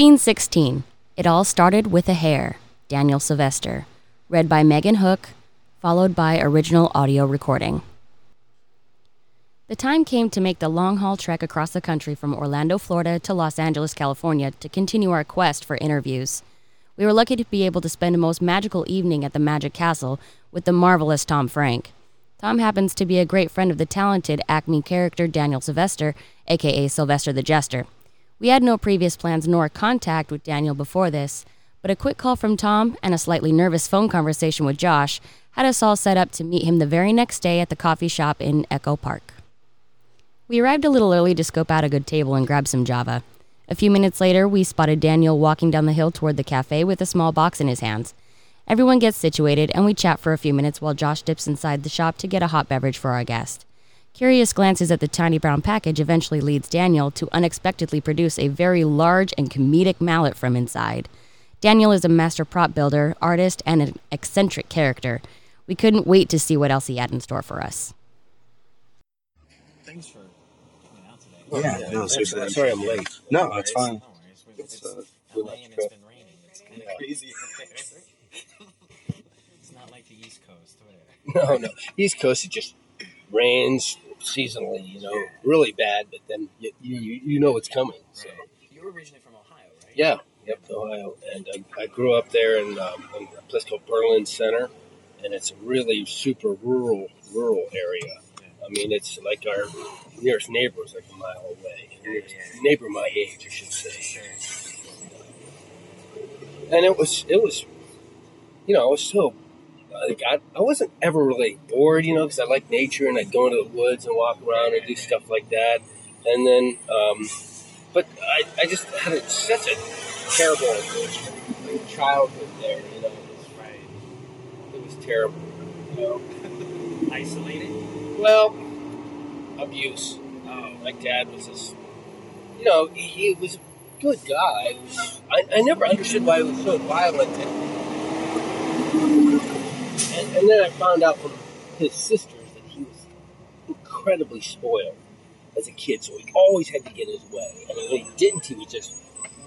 Scene 16. It all started with a hair. Daniel Sylvester. Read by Megan Hook, followed by original audio recording. The time came to make the long haul trek across the country from Orlando, Florida to Los Angeles, California to continue our quest for interviews. We were lucky to be able to spend a most magical evening at the Magic Castle with the marvelous Tom Frank. Tom happens to be a great friend of the talented Acme character Daniel Sylvester, aka Sylvester the Jester. We had no previous plans nor contact with Daniel before this, but a quick call from Tom and a slightly nervous phone conversation with Josh had us all set up to meet him the very next day at the coffee shop in Echo Park. We arrived a little early to scope out a good table and grab some Java. A few minutes later, we spotted Daniel walking down the hill toward the cafe with a small box in his hands. Everyone gets situated, and we chat for a few minutes while Josh dips inside the shop to get a hot beverage for our guest. Curious glances at the tiny brown package eventually leads Daniel to unexpectedly produce a very large and comedic mallet from inside. Daniel is a master prop builder, artist, and an eccentric character. We couldn't wait to see what else he had in store for us. Thanks for coming out today. Yeah, no, seriously. I'm- Sorry I'm late. No, it's fine. No It's, It's, uh, LA and it's been raining. It's kind of crazy. it's not like the East Coast. Where No, no. East Coast it just rains seasonally, you know, really bad. But then you you, you know it's coming. So You're originally from Ohio, right? yeah, yep, Ohio, and I, I grew up there in, um, in a place called Berlin Center, and it's a really super rural rural area. I mean, it's like our nearest neighbor is like a mile away. Nearest neighbor my age, I should say. And it was it was you know i was so like I, I wasn't ever really bored you know because i like nature and i'd go into the woods and walk around and do stuff like that. And then um, but I, I just had a, such a terrible like, childhood there you know. It was, Right. it was terrible you know. Isolated. well abuse. Uh, my dad was this you know he, he was a good guy. I, I never understood why he was so violent. and, and then I found out from his sisters that he was incredibly spoiled as a kid, so he always had to get his way. And when he didn't, he would just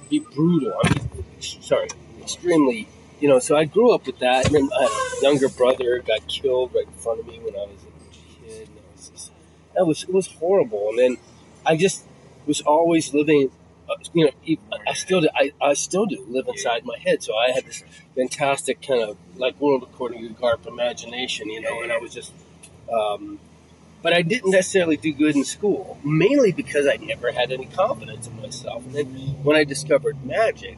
be brutal. I mean, sorry, extremely, you know. So I grew up with that, and then a younger brother got killed right in front of me when I was a kid. And it was just, that was it was horrible. And then I just was always living. You know, I still do, I, I still do live inside my head. So I had this fantastic kind of like world according to Garp imagination, you know, and I was just, um, but I didn't necessarily do good in school, mainly because I never had any confidence in myself. And then when I discovered magic,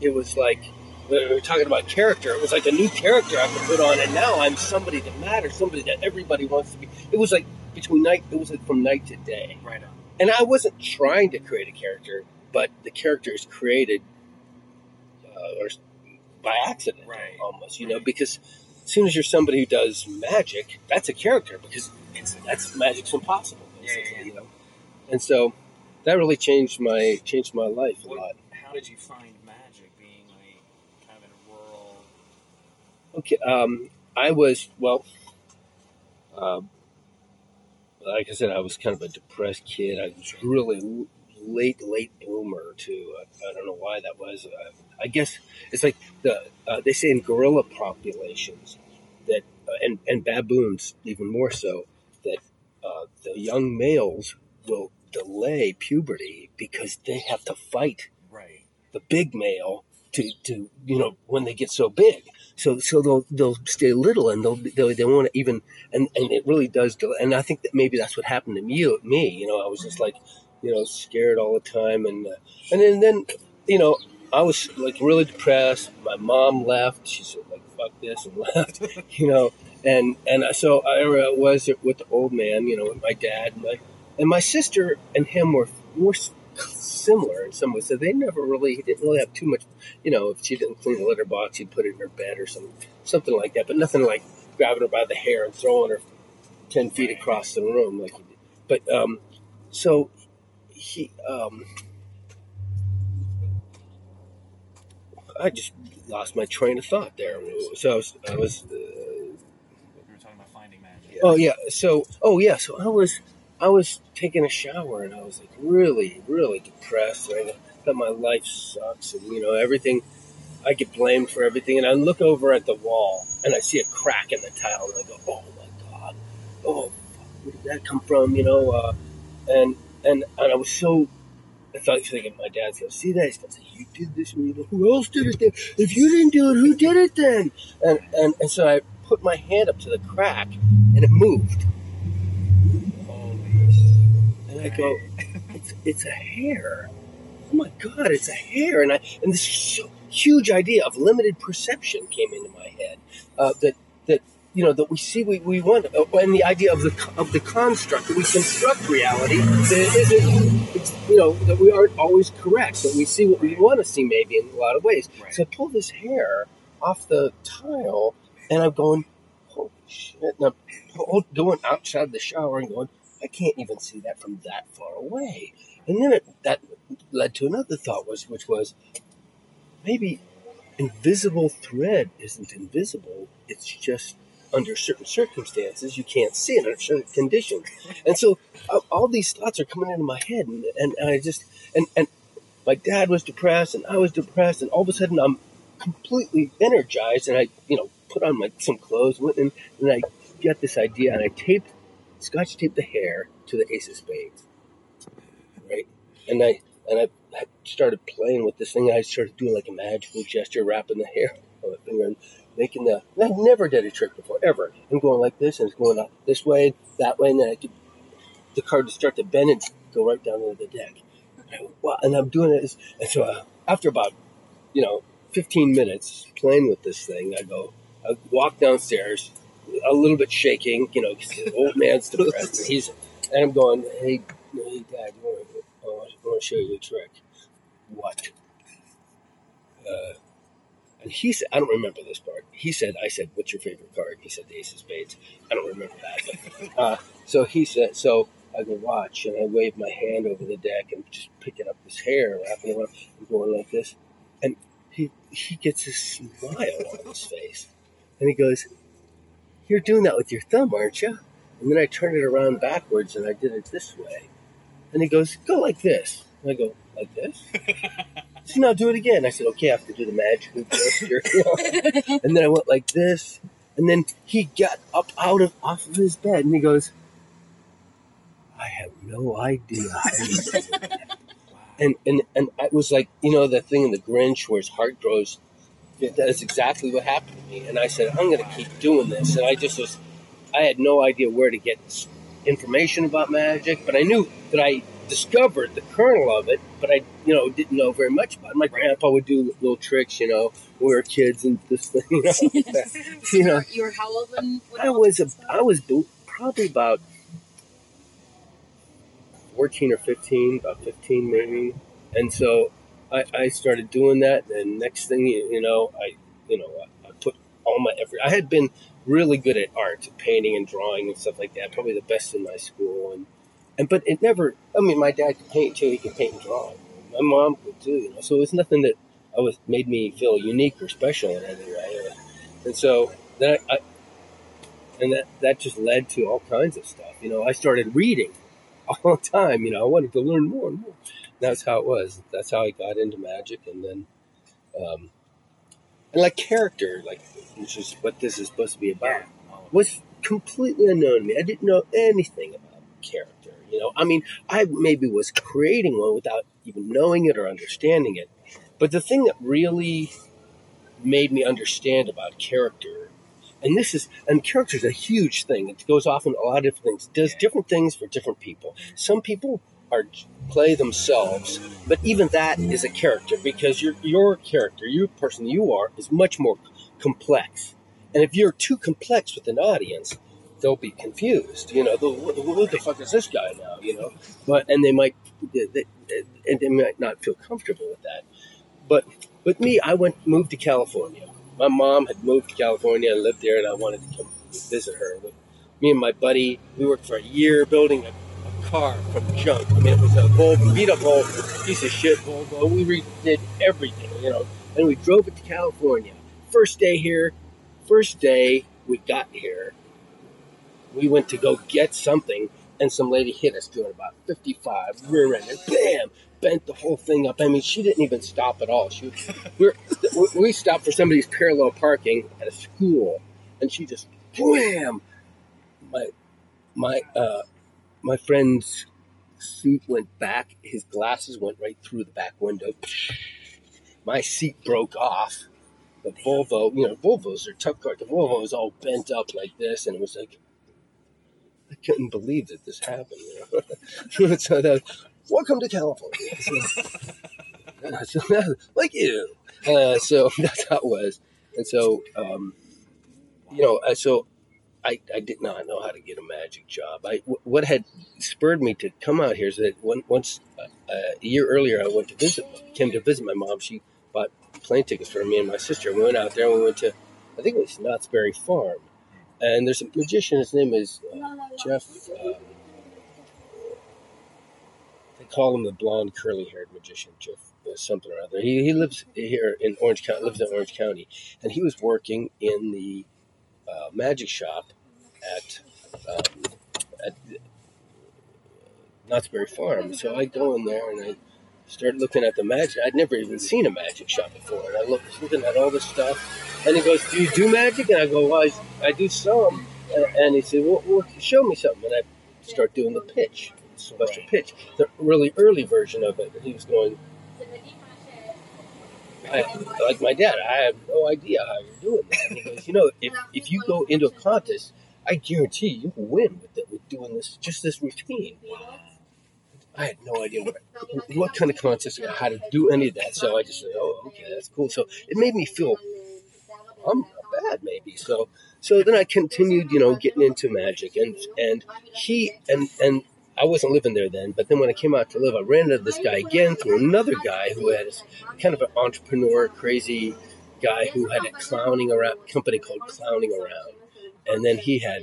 it was like, we were talking about character, it was like a new character I could put on, and now I'm somebody that matters, somebody that everybody wants to be. It was like between night, it was like from night to day Right on. And I wasn't trying to create a character, but the character is created uh, or by accident, Right. almost. You know, because as soon as you're somebody who does magic, that's a character because it's that's magic's impossible, Yeah, yeah, basically. yeah. You know, and so that really changed my changed my life a What- lot. How did you find magic being like kind of in a rural? Okay, um, I was well. Um, like I said, I was kind of a depressed kid. I was really late, late bloomer too. I, I don't know why that was. Uh, I guess it's like the uh, they say in gorilla populations that, uh, and and baboons even more so, that uh, the young males will delay puberty because they have to fight Right. the big male to, to you know when they get so big. So so they'll they'll stay little and they'll they, they won't even and and it really does. do- And I think that maybe that's what happened to me. Me, you know, I was just like you know scared all the time and uh, and then then you know I was like really depressed. My mom left. She said like fuck this and left. you know. And and so I was with the old man, you know, with my dad and my and my sister and him were s- similar in some ways. So they never really he didn't really have too much, you know. If she didn't clean the litter box, he'd put it in her bed or something, something like that. But nothing like grabbing her by the hair and throwing her ten feet across the room like he did. But um, so he um, I just lost my train of thought there. So I was, I was uh, We were talking about finding magic. Oh yeah. So oh yeah. So I was I was taking a shower and I was like really really depressed. And I, thought my life sucks and you know everything. I get blamed for everything, and I look over at the wall and I see a crack in the tile, and I go, "Oh my god! Oh, where did that come from?" You know, uh, and and and I was so. I thought thinking my dad's gonna see that. He's gonna say, "You did this." Know, who else did it? Then? If you didn't do it, who did it then? And and and so I put my hand up to the crack, and it moved. I go, it's, it's a hair. Oh my God, it's a hair. And I and this so huge idea of limited perception came into my head. Uh, that that you know that we see we, we want, uh, and the idea of the of the construct that we construct reality that isn't it's, you know that we aren't always correct. That we see what we want to see maybe in a lot of ways. Right. So I pull this hair off the tile, and I'm going, holy shit! And I'm going outside the shower and going, I can't even see that from that far away. And then it, that led to another thought, was which was maybe invisible thread isn't invisible. It's just under certain circumstances you can't see it under certain conditions. And so uh, all these thoughts are coming into my head, and, and, and I just and and my dad was depressed, and I was depressed, and all of a sudden I'm completely energized, and I you know put on my some clothes, went and I get this idea, and I taped scotch taped the hair to the ace of spades, right? And I and I started playing with this thing. I started doing like a magical gesture, wrapping the hair on the finger and making the. And I never did a trick before, ever. I'm going like this, and it's going up this way, that way, and then I could the card to start to bend and go right down into the deck. And, and I'm doing it, and so uh, after about you know 15 minutes playing with this thing, I go, I walk downstairs, a little bit shaking, you know, the old man's depressed. and he's, and I'm going, hey, hey, Dad, you want to, I want to show you a trick. What? Uh, and he said, I don't remember this part. He said, I said, what's your favorite card? He said, the Ace of Spades. I don't remember that. But, uh, so he said, so I go watch, and I wave my hand over the deck and just picking up this hair, wrapping it around, and going like this. And he he gets a smile on his face, and he goes, "You're doing that with your thumb, aren't you?" And then I turned it around backwards, and I did it this way. And he goes, "Go like this." And I go, "Like this." so now do it again. I said, "Okay, I have to do the magic gesture." and then I went like this, and then he got up out of off of his bed, and he goes, "I have no idea how you did that." And and and it was like you know the thing in the Grinch where his heart grows. That is exactly what happened to me. And I said, I'm going to keep doing this. And I just was, I had no idea where to get this information about magic, but I knew that I discovered the kernel of it, but I, you know, didn't know very much about it. My grandpa would do little tricks, you know, when we were kids and this thing, you know. you know, You were how old when, when I was this a, started? I was probably about fourteen or fifteen, about fifteen maybe, and so I, I started doing that. And next thing you, you know, I you know I, I put all my effort. I had been really good at art, painting and drawing and stuff like that. Probably the best in my school, and and but it never. I mean, my dad could paint too. He could paint and draw. My mom could too. You know, so it was nothing that I was made me feel unique or special in any way. And so I, I and that that just led to all kinds of stuff. You know, I started reading all the time. You know, I wanted to learn more and more. That's how it was. That's how I got into magic, and then, um, and like character, like which is what this is supposed to be about, was completely unknown to me. I didn't know anything about character. You know, I mean, I maybe was creating one without even knowing it or understanding it. But the thing that really made me understand about character and this is and character is a huge thing it goes off in a lot of different things does different things for different people some people are play themselves but even that is a character because your your character your person you are is much more complex. And if you're too complex with an audience they'll be confused you know what the fuck is this guy now you know? But and they might they, they, and they might not feel comfortable with that. But with me i went moved to california. My mom had moved to California and lived there, and I wanted to come visit her. But me and my buddy, we worked for a year building a car from junk. I mean, it was a Volvo, beat up old piece of shit Volvo. We redid everything, you know, and we drove it to California. First day here, first day we got here, we went to go get something. and some lady hit us doing about 55, rear end, and bam, bent the whole thing up. I mean, she didn't even stop at all. She, we're, we stopped for somebody's parallel parking at a school, and she just wham. My my uh, my friend's seat went back. His glasses went right through the back window. My seat broke off. The Volvo, you know, Volvos are tough cars. The Volvo was all bent up like this, and it was like I couldn't believe that this happened. You know? so welcome to California. So, like you. Uh, so that's how it was. And so, um, you know, uh, so I, I did not know how to get a magic job. I, what had spurred me to come out here is that once uh, a year earlier, I went to visit, came to visit my mom. She bought plane tickets for me and my sister. We went out there and we went to, I think it was Knott's Berry Farm. And there's a magician, his name is uh, Jeff. Uh, they call him the blonde, curly haired magician, Jeff uh, something or other. He, he lives here in Orange County, lives in Orange County. And he was working in the uh, magic shop at, um, at Knott's Berry Farm. So I go in there and I start looking at the magic. I'd never even seen a magic shop before. And I look looking at all this stuff. And he goes, Do you do magic? And I go, Well, I, I do some. And, and he said, well, well, show me something. And I start doing the pitch, the Sylvester pitch, the really early version of it. And he was going, I, like my dad, I have no idea how you're doing that. And he goes, you know, if, if you go into a contest, I guarantee you will win with, the, with doing this, just this routine. I had no idea what, what kind of contest or how to do any of that. So I just said, oh, okay, that's cool. So it made me feel I'm not bad, maybe. So so then I continued, you know, getting into magic, and and he and and I wasn't living there then, but then when I came out to live, I ran into this guy again through another guy who had kind of an entrepreneur, crazy guy who had a clowning around company called Clowning Around, and then he had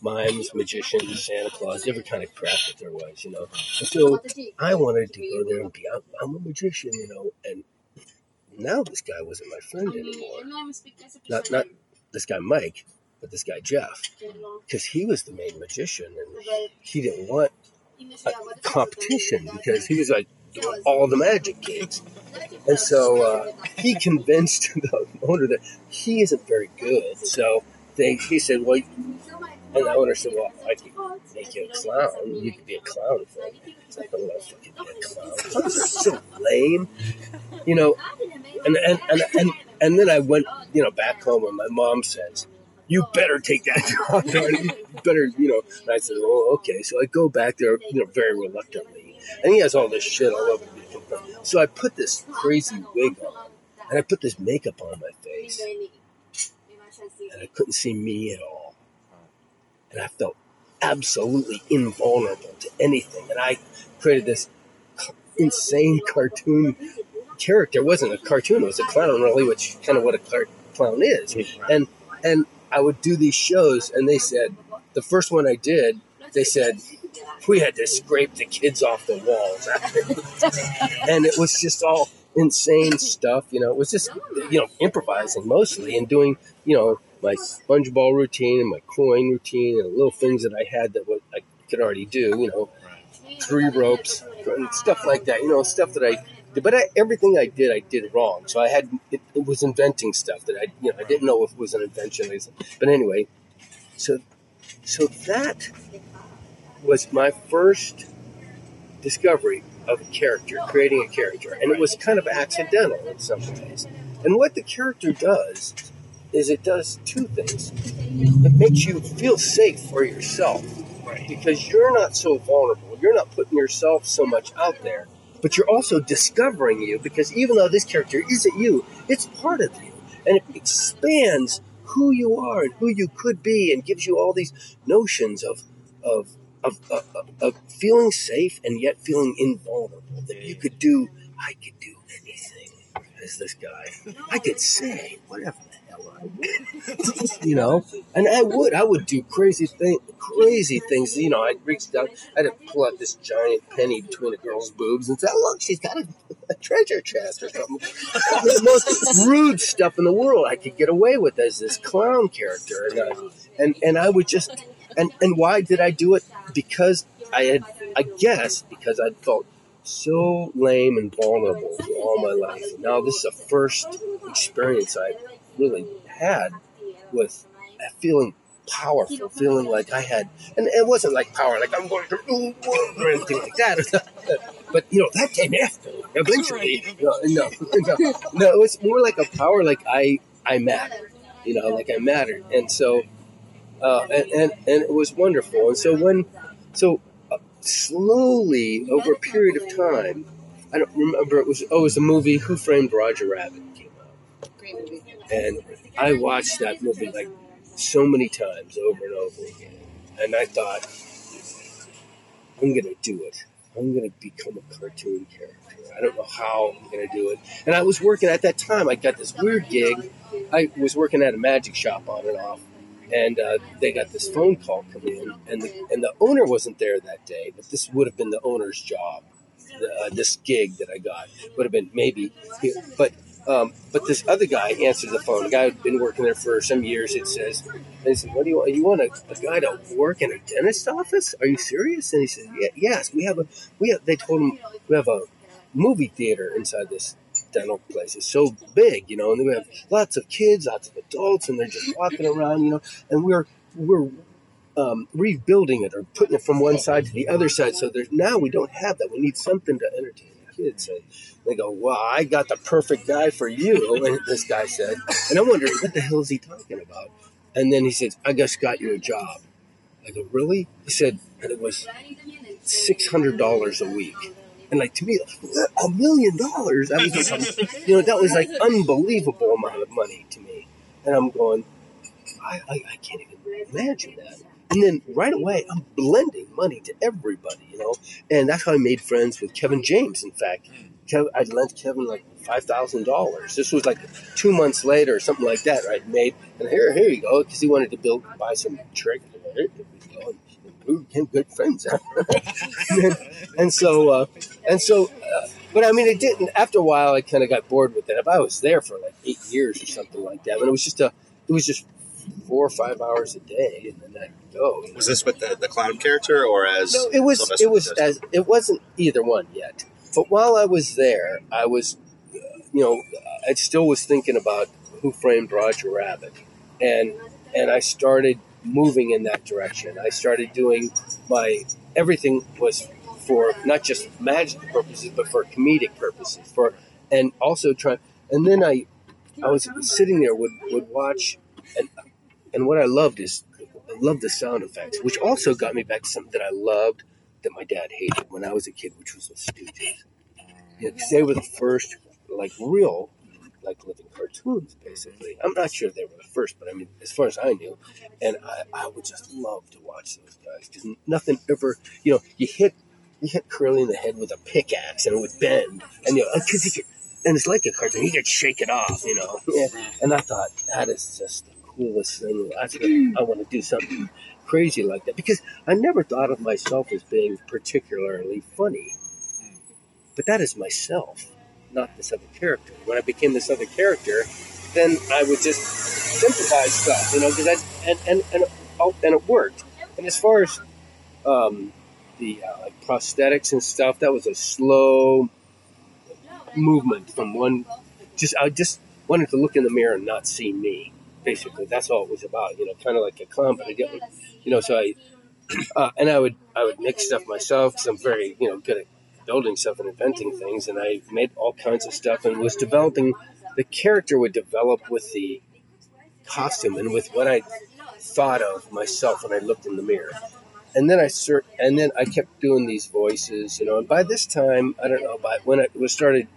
mimes, magicians, Santa Claus, every kind of crap that there was, you know. And so I wanted to go there and be, I'm, I'm a magician, you know, and now this guy wasn't my friend anymore. Not not this guy Mike, but this guy Jeff, because he was the main magician, and he didn't want a competition because he was like all the magic kids. And so uh, he convinced the owner that he isn't very good. So they, he said, well, and the owner said, well, I could make you a clown. You could be a clown. I don't want to fucking be a clown. Clowns so lame. You know, and, and, and, and, and then I went, you know, back home and my mom says, you better take that job. you better, you know. And I said, oh, okay. So I go back there, you know, very reluctantly. And he has all this shit all over me. So I put this crazy wig on, and I put this makeup on my face, and I couldn't see me at all. And I felt absolutely invulnerable to anything. And I created this insane cartoon character. It wasn't a cartoon; it was a clown, really, which kind of what a car- clown is. And and I would do these shows, and they said the first one I did, they said we had to scrape the kids off the walls, and it was just all insane stuff. You know, it was just you know improvising mostly and doing you know my sponge ball routine and my coin routine and little things that I had that I could already do. You know, three ropes and stuff like that. You know, stuff that I did. but I, everything I did, I did wrong. So I had it, it, was inventing stuff that I, you know, I didn't know if it was an invention. But anyway, so so that was my first discovery of a character, creating a character, and it was kind of accidental in some ways. And what the character does is it does two things. It makes you feel safe for yourself because you're not so vulnerable. You're not putting yourself so much out there but you're also discovering you because even though this character isn't you, it's part of you. And it expands who you are and who you could be and gives you all these notions of, of, of, of, of feeling safe and yet feeling invulnerable. That you could do, I could do anything as this guy. I could say whatever you know, and I would, I would do crazy thing, crazy things. You know, I'd reach down, I'd pull out this giant penny between a girl's boobs and say, oh, "Look, she's got a, a treasure chest or something." the most rude stuff in the world I could get away with as this clown character, and uh, and and I would just, and and why did I do it? because I had, I guess, because I'd felt so lame and vulnerable all my life. Now this is the first experience I really had with feeling powerful, feeling like I had, and it wasn't like power, like I'm going to do or anything like that. But you know, that came after eventually. No, no, no, no, it was more like a power, like I, I matter, you know, like I mattered, and so, uh, and, and and it was wonderful. And so when, so uh, slowly over a period of time, I don't remember. It was oh, it was the movie Who Framed Roger Rabbit came out, Great movie. And I watched that movie like so many times over and over again, and I thought, I'm gonna do it. I'm gonna become a cartoon character. I don't know how I'm gonna do it. And I was working at that time. I got this weird gig. I was working at a magic shop on and off, and uh, they got this phone call come in, and the and the owner wasn't there that day, but this would have been the owner's job. Uh, this gig that I got would have been maybe, but um, but this other guy answered the phone. The guy had been working there for some years. It says, and he said, "What do you want? You want a, a guy to work in a dentist office? Are you serious?" And he said, yeah, "Yes, we have a we have." They told him we have a movie theater inside this dental place. It's so big, you know, and we have lots of kids, lots of adults, and they're just walking around, you know, and we're we're um, rebuilding it or putting it from one side to the other side. So there's now we don't have that. We need something to entertain kids. And they go, "Well, I got the perfect guy for you." And this guy said, and I'm wondering what the hell is he talking about? And then he says, "I just got you a job." I go, "Really?" He said, and it was six hundred dollars a week. And like to me, a million dollars. I was like, you know, that was like unbelievable amount of money to me. And I'm going, I, I, I can't even imagine that. And then right away, I'm blending money to everybody, you know. And that's how I made friends with Kevin James. In fact, Kev, I lent Kevin like five thousand dollars. This was like two months later, or something like that. I'd made, and here, here you go, because he wanted to build, buy some trick. Here we go. We became good friends. and, and so, uh, and so, uh, but I mean, it didn't. After a while, I kind of got bored with it. If I was there for like eight years or something like that, and it was just a, it was just four or five hours a day, and then I'd go. Was this with the, the clown character or as? no, it was Sylvester it was McCoy? as it wasn't either one yet. But while I was there, I was, you know, I still was thinking about Who Framed Roger Rabbit, and and I started moving in that direction. I started doing my everything was for not just magic purposes, but for comedic purposes. For and also try. And then I, I was sitting there would would watch, and and what I loved is I loved the sound effects, which also got me back to something that I loved that my dad hated when I was a kid, which was the Stooges. 'cause they were the first, like real, like living cartoons, basically. I'm not sure they were the first, but I mean, as far as I knew, and I, I would just love to watch those guys because nothing ever, you know, you hit you hit Curly in the head with a pickaxe and it would bend, and you know, because he could, and it's like a cartoon, he could shake it off, you know. Yeah. And I thought that is just the coolest thing. That's what, I want to do something crazy like that because I never thought of myself as being particularly funny. But that is myself, not this other character. When I became this other character, then I would just sympathize stuff, you know, because I and and and oh, and it worked. And as far as um, the uh, like prosthetics and stuff, that was a slow movement from one. Just I just wanted to look in the mirror and not see me. Basically, that's all it was about. You know, kind of like a clown, but I didn't. You know, so I uh, and I would I would make stuff myself because I'm very you know good at building stuff and inventing things, and I made all kinds of stuff and was developing. The character would develop with the costume and with what I thought of myself when I looked in the mirror. And then I cert- and then I kept doing these voices, you know. And by this time, I don't know, by when I was started,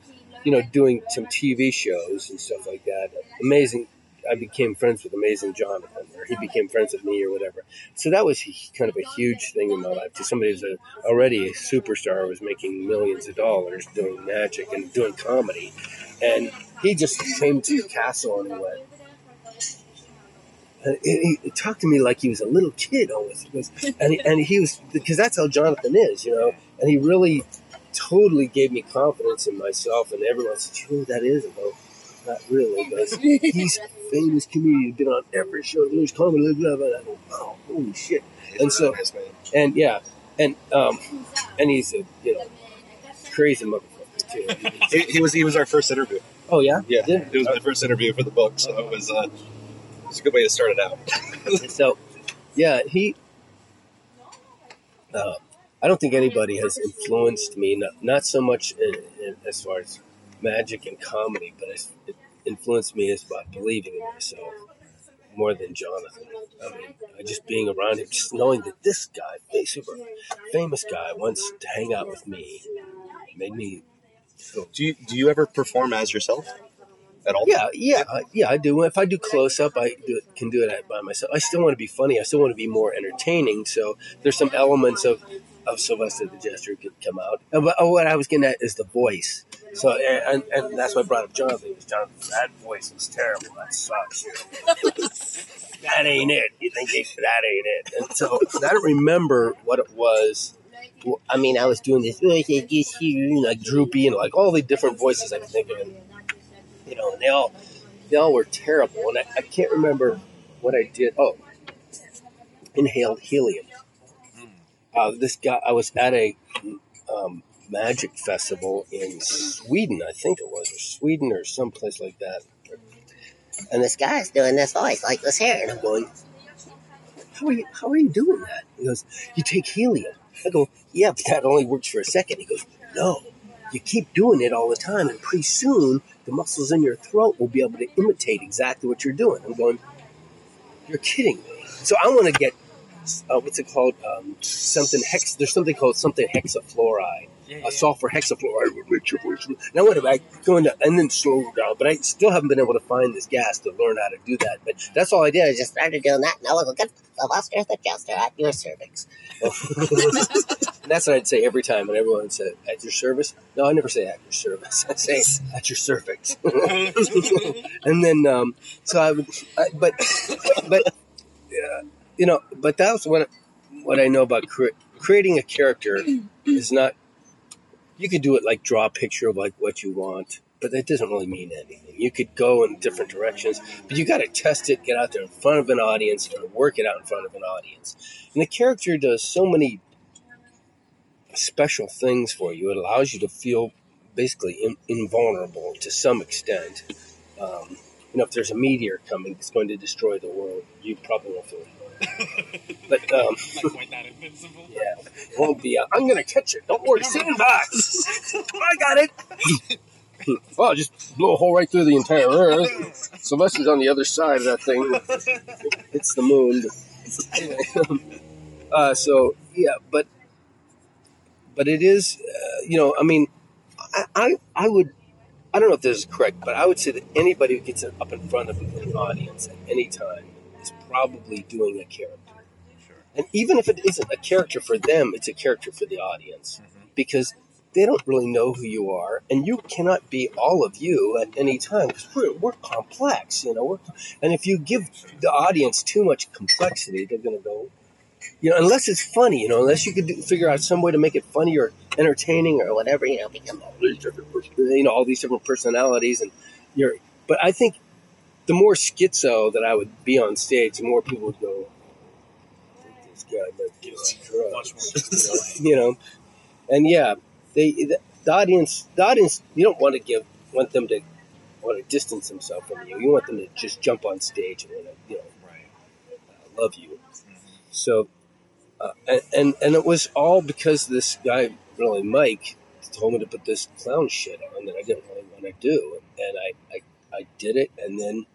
you know, doing some TV shows and stuff like that. Amazing. I became friends with Amazing Jonathan, or he became friends with me, or whatever. So that was kind of a huge thing in my life. To somebody who's a, already a superstar, was making millions of dollars doing magic and doing comedy, and he just came to the castle and went. And he, he talked to me like he was a little kid goes- and he, and he was because that's how Jonathan is, you know. And he really, totally gave me confidence in myself, and everyone said, "You know who that is?" I go, not really. He goes, he's a famous comedian, been on every show, Louis Comedy, blah, blah, blah. I go, wow, holy shit. He's And a so- really nice. And yeah, and um, and he's a you know crazy motherfucker too. He, he was he was our first interview. Oh yeah, Yeah, it was my first interview for the book, so it was uh, it was a good way to start it out. so yeah, he. Uh, I don't think anybody has influenced me, not, not so much in, in, as far as magic and comedy, but it influenced me is by believing in myself more than Jonathan. I mean, just being around him, just knowing that this guy, super famous guy, wants to hang out with me, made me feel Do you do you ever perform as yourself at all? Yeah, yeah, I- yeah. I do. If I do close up, I do can do it by myself. I still want to be funny. I still want to be more entertaining. So there's some elements of of Sylvester the Jester could come out. Uh, and oh, what- oh, I was getting at is the voice. So and, and, and that's why I brought up Jonathan. Because Jonathan, that voice was terrible. That sucks. that ain't it. You think it, that ain't it? And so I don't remember what it was. I mean, I was doing this oh, like droopy and like all the different voices I could think of. And, you know, and they all they all were terrible. And I, I can't remember what I did. Oh, inhaled helium. Uh, this guy, I was at a um, magic festival in Sweden, I think it was, or Sweden or someplace like that. And this guy's doing this voice like this here, and I'm going, "How are you? How are you doing that?" He goes, "You take helium." I go, "Yeah, but that only works for a second. He goes, "No, you keep doing it all the time, and pretty soon the muscles in your throat will be able to imitate exactly what you're doing." I'm going, "You're kidding me!" So I want to get uh, what's it called? Um, something hex. There's something called something hexafluoride. Yeah, A sulfur hexafluoride would make your voice. And I want to go into and then slow down, but I still haven't been able to find this gas to learn how to do that. But that's all I did. I just started doing that. Now look at Sylvester the Jester at your cervix. and that's what I'd say every time when everyone said at your service. No, I never say at your service. I say at your cervix. and then um, so I would, I, but but uh, you know, but that's what what I know about cre- creating a character is not. You could do it like draw a picture of like what you want, but that doesn't really mean anything. You could go in different directions, but you got to test it, get out there in front of an audience, and work it out in front of an audience. And the character does so many special things for you. It allows you to feel basically in, invulnerable to some extent. Um, you know, if there's a meteor coming that's going to destroy the world, you probably won't feel. But um, Not quite that invincible. yeah, won't be. A, I'm gonna catch it. Don't worry, stand by. I got it. well, just blow a hole right through the entire Earth. Sylvester's on the other side of that thing. It's the moon. Uh, so yeah, but but it is. Uh, you know, I mean, I, I I would. I don't know if this is correct, but I would say that anybody who gets up in front of an audience at any time probably doing a character. Sure. And even if it isn't a character for them, it's a character for the audience mm-hmm. because they don't really know who you are, and you cannot be all of you at any time because we're, we're complex, you know. We're, and if you give the audience too much complexity, they're going to go, you know, unless it's funny, you know, unless you could do, figure out some way to make it funny or entertaining or whatever, you know, become all these different, you know, all these different personalities, and you're. But I think the more schizo that I would be on stage, the more people would go. This guy might do a drug Much more display. you know and yeah they the, the audience the audience you don't want to give want them to want to distance themselves from you you want them to just jump on stage and want to you know Right. uh, love you so uh, and, and and it was all because this guy really mike told me to put this clown shit on that i didn't really want to do and i i, I did it and then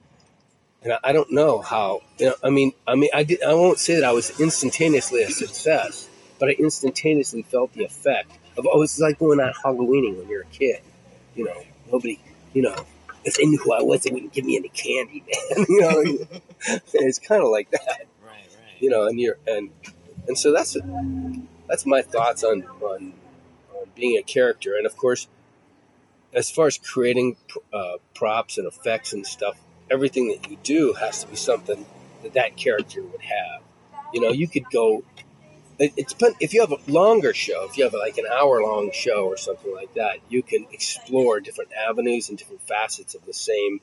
and I, I don't know how you know i mean i mean i did i won't say that i was instantaneously a success but I instantaneously felt the effect of oh, it's like going out Halloweening when you're a kid. You know, nobody, you know, if they knew who I was, they wouldn't give me any candy, man. you know, it's kind of like that, Right. Right. you know, and you're and and so that's that's my thoughts on on, on being a character, and of course, as far as creating uh, props and effects and stuff, everything that you do has to be something that that character would have. You know, you could go it, it. If you have a longer show, if you have like an hour long show or something like that, you can explore different avenues and different facets of the same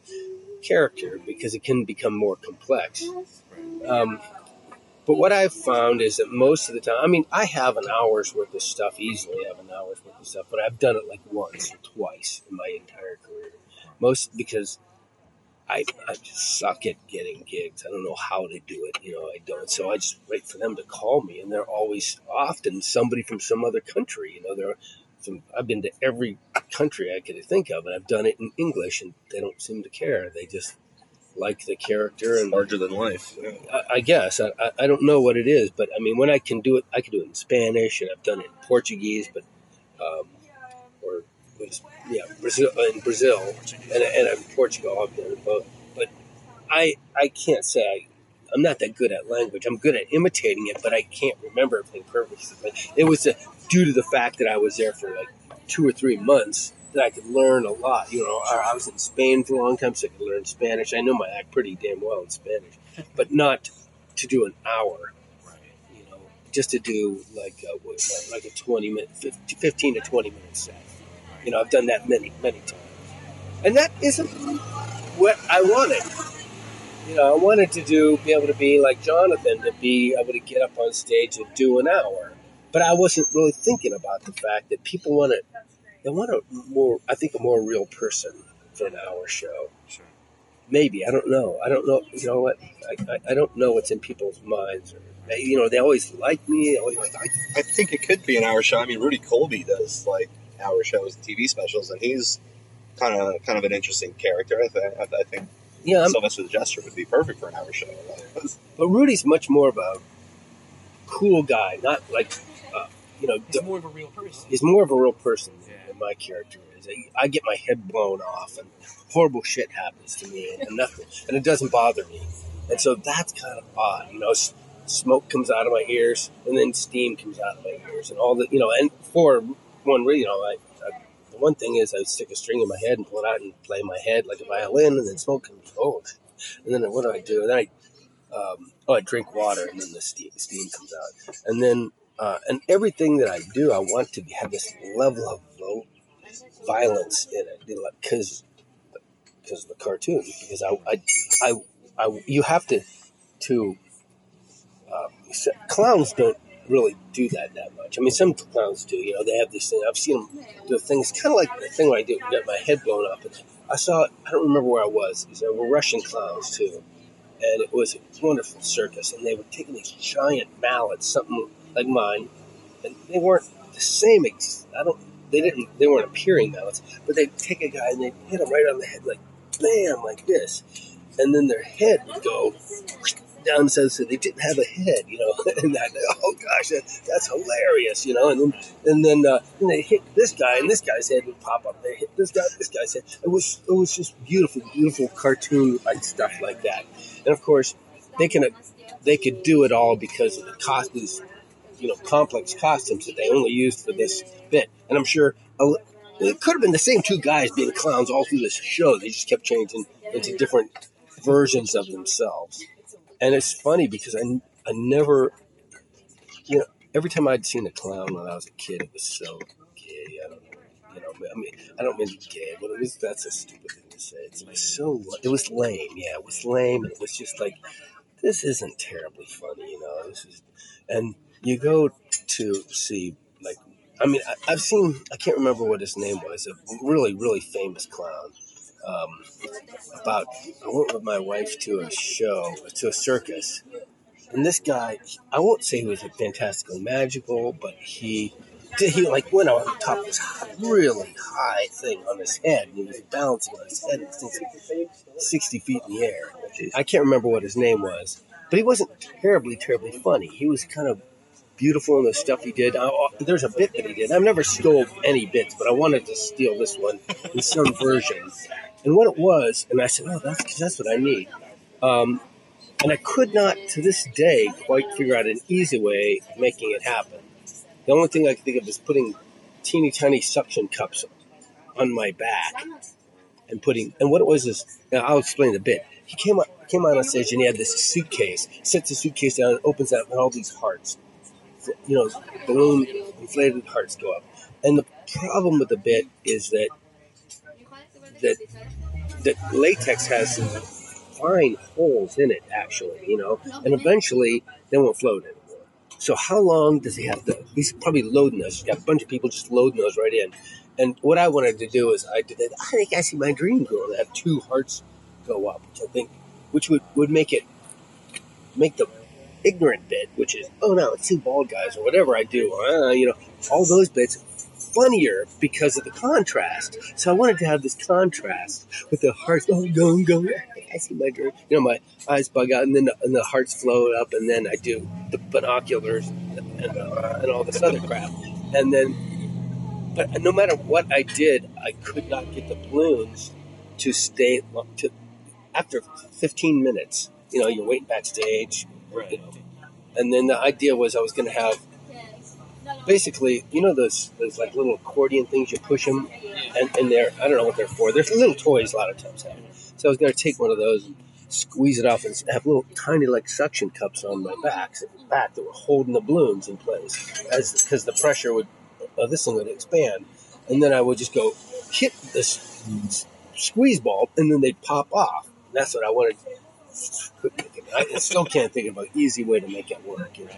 character because it can become more complex. Um, but what I've found is that most of the time, I mean, I have an hour's worth of stuff, easily I have an hour's worth of stuff, but I've done it like once or twice in my entire career. Most because I, I just suck at getting gigs. I don't know how to do it. You know, I don't. So I just wait for them to call me, and they're always often somebody from some other country. You know, they're from, I've been to every country I could think of, and I've done it in English, and they don't seem to care. They just like the character and Larger than life. Yeah. I, I guess I, I- don't know what it is, but I mean, when I can do it, I can do it in Spanish, and I've done it in Portuguese, but um, was yeah, Brazil in Brazil, and and Portugal, I've done both. But I I can't say I. I'm not that good at language. I'm good at imitating it, but I can't remember everything perfectly. It was uh, due to the fact that I was there for like two or three months that I could learn a lot. You know, I I was in Spain for a long time, so I could learn Spanish. I know my act pretty damn well in Spanish, but not to do an hour. You know, just to do like a, like a 20 minute, 15 to 20 minute set. You know, I've done that many, many times. And that isn't what I wanted. You know, I wanted to do, be able to be like Jonathan, to be able to get up on stage and do an hour. But I wasn't really thinking about the fact that people want to, they want a more, I think, a more real person for an hour show. Sure. Maybe I don't know. I don't know. You know what? I, I, I don't know what's in people's minds. Or, you know, they always like me. Always like, I, I think it could be an hour show. I mean, Rudy Coby does like hour shows and TV specials, and he's kind of kind of an interesting character. I think. I, I think yeah. I'm, Sylvester the Jester would be perfect for an hour show. but Rudy's much more of a cool guy, not like, uh, you know, He's more of a real person. he's more of a real person Yeah. than my character is. I, I get my head blown off, and horrible shit happens to me, and, nothing, and it doesn't bother me. And so that's kind of odd, you know. S- smoke comes out of my ears, and then steam comes out of my ears, and all the, you know. And for one, you know, I, I, the one thing is I would stick a string in my head and pull it out and play my head like a violin, and then smoke and Oh, and then what do I do? And then I, um, oh, I drink water, and then the steam, steam comes out, and then uh, and everything that I do, I want to have this level of low violence in it, because because of the cartoon. Because I, I, I, I you have to to um, clowns don't really do that that much. I mean, some clowns do. You know, they have this thing. I've seen them do things kind of like the thing where I do get my head blown up. I saw. I don't remember where I was. There were Russian clowns too, and it was a wonderful circus. And they were taking these giant mallets, something like mine, and they weren't the same. Ex- I don't. They didn't. They weren't appearing mallets, but they'd take a guy and they'd hit him right on the head, like bam, like this, and then their head would go down so, so they didn't have a head, you know. and that, oh gosh, that, that's hilarious, you know. And then and then, uh, then they hit this guy, and this guy's head would pop up. They hit this guy, this guy's head. It was it was just beautiful, beautiful cartoon like stuff like that. And of course, they can they could do it all because of the cost these you know complex costumes that they only used for this bit. And I'm sure it could have been the same two guys being clowns all through this show. They just kept changing into different versions of themselves. And it's funny because I, I never, you know, every time I'd seen a clown when I was a kid, it was so gay. I don't know. You know, I mean, I don't mean gay, but it was, that's a stupid thing to say. It was so, it was lame. Yeah, it was lame. And it was just like, this isn't terribly funny, you know. This is, and you go to see, like, I mean, I, I've seen, I can't remember what his name was, a really, really famous clown. Um, about, I went with my wife to a show, to a circus, and this guy, I won't say he was a fantastically magical, but he did he like went on top of this really high thing on his head, and he was balancing on his head, this thing's like sixty feet in the air. I can't remember what his name was, but he wasn't terribly, terribly funny. He was kind of beautiful in the stuff he did. I, there's a bit that he did. I've never stole any bits, but I wanted to steal this one in some version. And what it was, and I said, "Oh, that's that's what I need." Um, and I could not, to this day, quite figure out an easy way of making it happen. The only thing I could think of is putting teeny tiny suction cups on my back and putting. And what it was is, I'll explain a bit. He came out, came on stage and he had this suitcase. Sets the suitcase down, and opens out, and all these hearts you know, balloon inflated hearts go up. And the problem with the bit is that that that latex has some fine holes in it, actually, you know, and eventually they won't float anymore. So how long does he have to? He's probably loading those. He's got a bunch of people just loading those right in. And what I wanted to do is I did. I think I see my dream girl to have two hearts go up, which I think, which would would make it make the ignorant bit, which is oh no, it's two bald guys or whatever I do, uh, you know, all those bits funnier because of the contrast. So I wanted to have this contrast with the hearts oh going going. I see my dream, you know, my eyes bug out, and then the, and the hearts float up, and then I do the binoculars and, uh, and all this other crap, and then. But no matter what I did, I could not get the balloons to stay to after 15 minutes. You know, you're waiting backstage, you know, and then the idea was I was going to have basically, you know, those those like little accordion things you push them, and, and they're I don't know what they're for. They're little toys a lot of times. So I was going to take one of those and squeeze it off and have little tiny like suction cups on my back, back that were holding the balloons in place, as because the pressure would uh, this thing would expand, and then I would just go hit this squeeze ball, and then they'd pop off. That's what I wanted. I still can't think of an easy way to make it work. You know?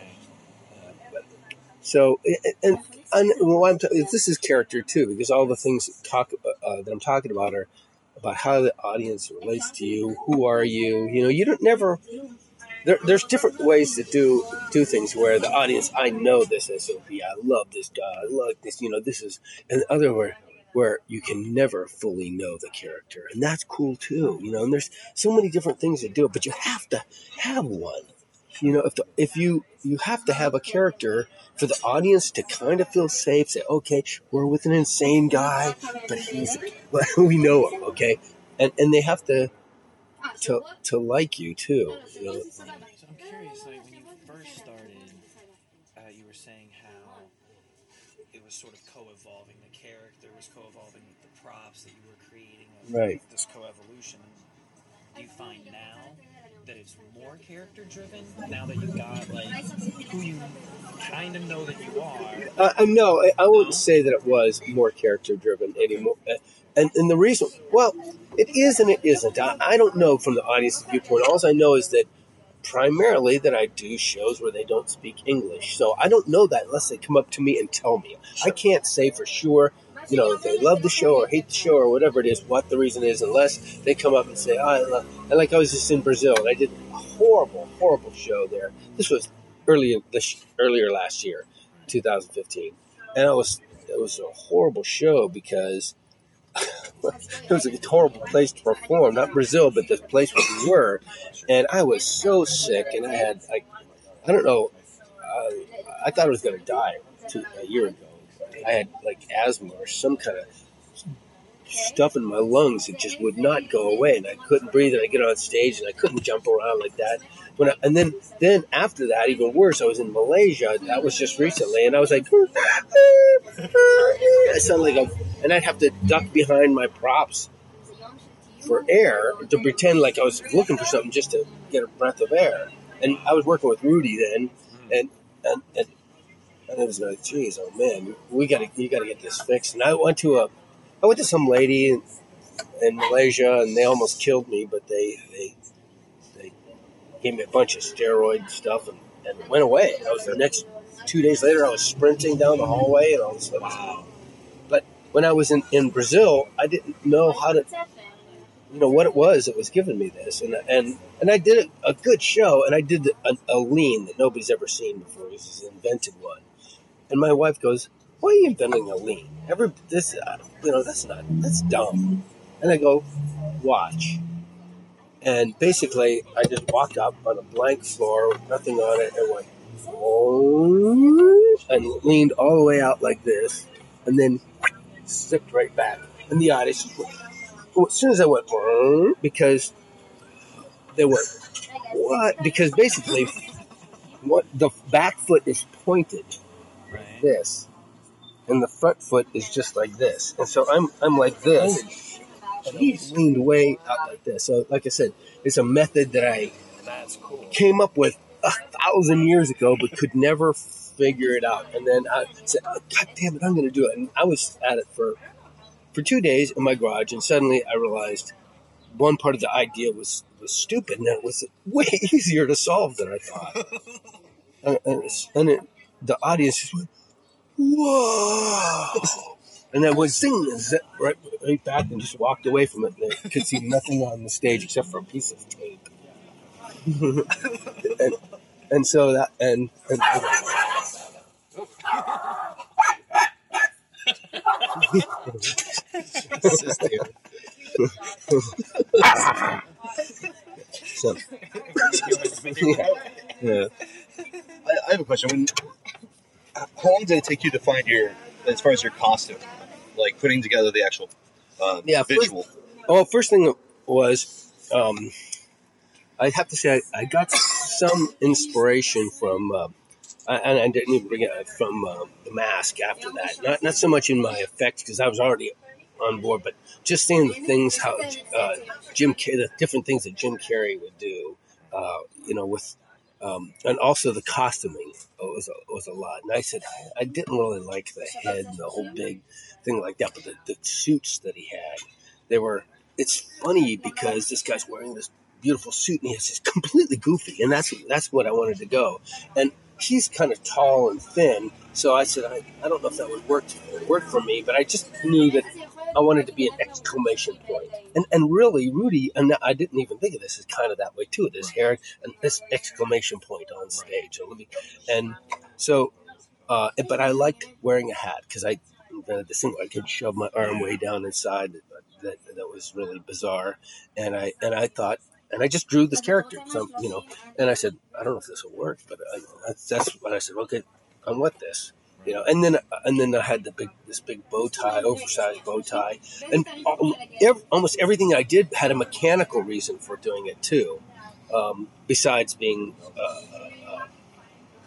So, and, and well, t- this is character too, because all the things talk uh, that I'm talking about are about how the audience relates to you. Who are you? You know, you don't never. There, there's different ways to do do things where the audience, I know this SOP, I love this guy, I love this, you know, this is, and the other where where you can never fully know the character, and that's cool too, you know. And there's so many different things to do but you have to have one. You know, if the, if you you have to have a character for the audience to kind of feel safe, say, okay, we're with an insane guy, but he's we know him, okay, and and they have to to to like you too. You know? So I'm curious, like when you first started, uh, you were saying how it was sort of co-evolving. The character was co-evolving with the props that you were creating. Right. This co-evolution. Do you find now that it's more character-driven now that you've got like who you kind of know that you are? Uh, no, I, I wouldn't say that it was more character driven anymore. And and the reason, well, it is and it isn't. I, I don't know from the audience's viewpoint. All I know is that primarily that I do shows where they don't speak English. So I don't know that unless they come up to me and tell me. I can't say for sure. You know, if they love the show or hate the show or whatever it is, what the reason is, unless they come up and say, oh, I love. And like I was just in Brazil and I did a horrible, horrible show there. This was earlier this earlier last year, 2015, and it was it was a horrible show because it was a horrible place to perform. Not Brazil, but the place where we were, and I was so sick, and I had like I don't know, uh, I thought I was going to die two, a year ago. I had like asthma or some kind of stuff in my lungs that just would not go away, and I couldn't breathe. And I get on stage and I couldn't jump around like that. When I, and then then after that, even worse, I was in Malaysia. That was just recently, and I was like, I sound like a, and I'd have to duck behind my props for air to pretend like I was looking for something just to get a breath of air. And I was working with Rudy then, hmm. and and and, and it was like, geez, oh man, we got to you got to get this fixed. And I went to a, I went to some lady in, in Malaysia, and they almost killed me, but they they they gave me a bunch of steroid stuff and, and it went away. I was the next two days later, I was sprinting down the hallway and all this stuff. But when I was in, in Brazil, I didn't know how to you know what it was that was giving me this, and and and I did a, a good show, and I did a, a lean that nobody's ever seen before. This is an invented one, and my wife goes, "Why are you inventing a lean? Every this, uh, you know, that's not that's dumb." And I go, "Watch." And basically, I just walked up on a blank floor with nothing on it, and went, "Oh," and leaned all the way out like this, and then zipped right back, and the audience just went well, as soon as I went, because they went, what? Because basically, what the back foot is pointed Right. this, and the front foot is just like this, and so I'm I'm like this, and he's leaned way out like this. So, like I said, it's a method that I That's cool. came up with a thousand years ago, but could never figure it out. And then I said, oh, God damn it, I'm going to do it. And I was at it for for two days in my garage, and suddenly I realized one part of the idea was was stupid, and it was way easier to solve than I thought. and and, it's- and it, the audience just went, "Whoa!" And then was zing, zip, right, right back, and just walked away from it. And they could see nothing on the stage except for a piece of tape. and, and so that and, and so, yeah. I, I have a question. When, how long did it take you to find your, as far as your costume, like putting together the actual uh, Yeah, first- visual? Oh, first thing was, um, I have to say, I, I got some inspiration from, uh, I- and I didn't even bring it from uh, the mask after that. Not not so much in my effects because I was already on board, but just seeing the things how uh, Jim, Car- the different things that Jim Carrey would do, uh, you know, with. Um, and also the costuming was a, was a lot. And I said I didn't really like the head, and the whole big thing like that, but the, the suits that he had, they were it's funny because this guy's wearing this beautiful suit and he's just completely goofy, and that's that's what I wanted to go. And he's kind of tall and thin, so I said I, I don't know if that would work work for me, but I just knew that I wanted to be an exclamation point. And and really, Rudy, and I didn't even think of this, is kind of that way too. This hair and this exclamation point on stage, and, let me- and so. Uh, but I liked wearing a hat because I invented this thing I could shove my arm way down inside. That, that was really bizarre, and I and I thought, and I just drew this character. So you know, and I said, I don't know if this will work, but I, that's that's when I said, okay, I'm with this. You know, and then and then I had the big this big bow tie, oversized bow tie, and ev- almost everything I did had a mechanical reason for doing it too, um, besides being uh, uh,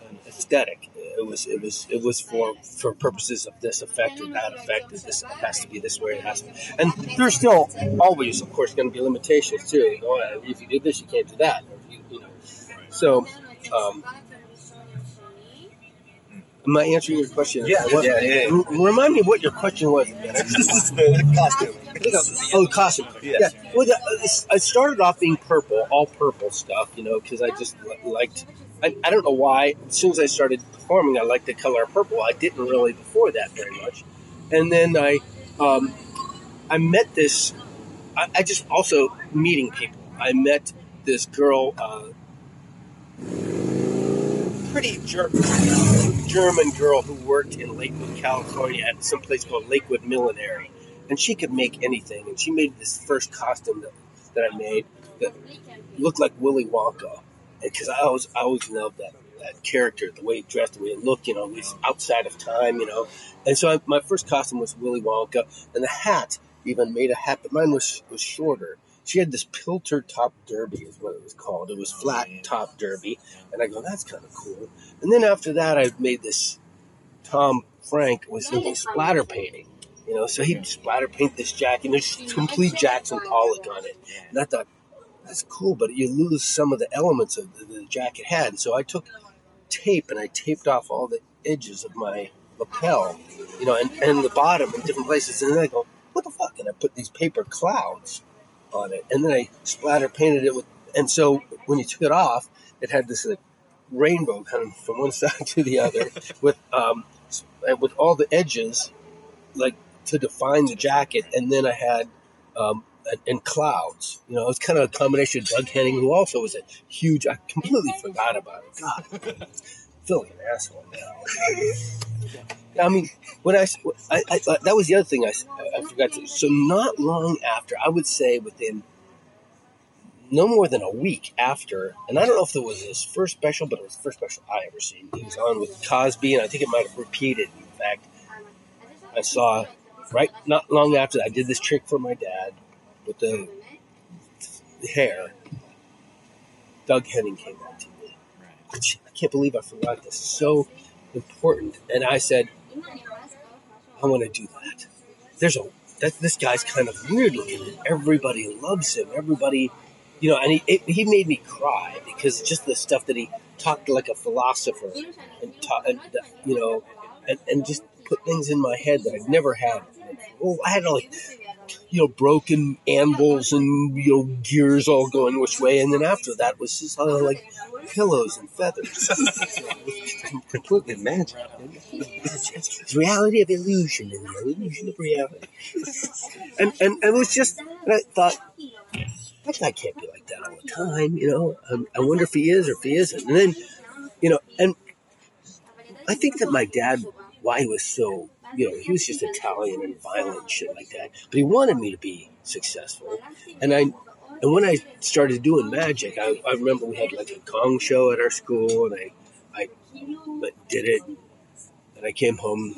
an aesthetic. It was it was it was for for purposes of this effect or that effect. This has to be this way. It has to, and there's still always, of course, going to be limitations too. You know, if you do this, you can't do that. Or you, you know, so. Um, Am I answering your question? Yeah, What- yeah, yeah, yeah. Remind me what your question was. the costume. Oh, costume. Yes. Yeah. Well, the, it's- I started off being purple, all purple stuff, you know, because I just li- liked. I, I don't know why. As soon as I started performing, I liked the color purple. I didn't really before that very much, and then I, um, I met this. I, I just also meeting people. I met this girl, uh, pretty ger- German girl who worked in Lakewood, California, at some place called Lakewood Millinery and she could make anything. And she made this first costume that, that I made that looked like Willy Wonka, because I always I always loved that that character, the way he dressed, the way it looked. You know, he's outside of time. You know, and so I, my first costume was Willy Wonka, and the hat even made a hat, but mine was was shorter. She had this pilter top derby, is what it was called. It was oh, flat top derby, and I go, that's kind of cool. And then after that, I made this. Tom Frank was into splatter painting. You know, so he'd splatter paint this jacket. And there's complete Jackson Pollock on it. And I thought, that's cool, but you lose some of the elements of the, the jacket had. So I took tape and I taped off all the edges of my lapel, you know, and, and the bottom in different places. And then I go, what the fuck? And I put these paper clouds on it. And then I splatter painted it with, and so when you took it off, it had this like, rainbow kind of from one side to the other with, um, with all the edges, like to define the jacket. And then I had, um, and- clouds. You know, it was kind of a combination of Doug Henning, who also was a huge. I completely forgot about it. God, feel like an asshole now. I mean, when I, I, I that was the other thing I, I forgot to. So not long after, I would say within no more than a week after, and I don't know if it was his first special, but it was the first special I ever seen. He was on with Cosby, and I think it might have repeated. In fact, I saw right not long after that, I did this trick for my dad with the, hair. Doug Henning came on TV. I can't believe I forgot this. It's so important. And I said, I want to do that. There's a that this guy's kind of weird looking. Everybody loves him. Everybody, you know, and he it, he made me cry because just the stuff that he talked like a philosopher and talk, and, you know, and, and just put things in my head that I'd never had. Well, I had like, you know, broken anvils and you know gears all going which way, and then after that was just uh, like pillows and feathers. Completely magic. It's reality of illusion and the illusion of reality. And and, and it was just, and I thought, that guy can't be like that all the time, you know. Um, I wonder if he is or if he isn't. And then, you know, and I think that my dad, why he was so, you know, he was just Italian and violent and shit like that. But he wanted me to be successful. And I, and when I started doing magic, I, I remember we had like a gong show at our school, and I, I did it, and I came home,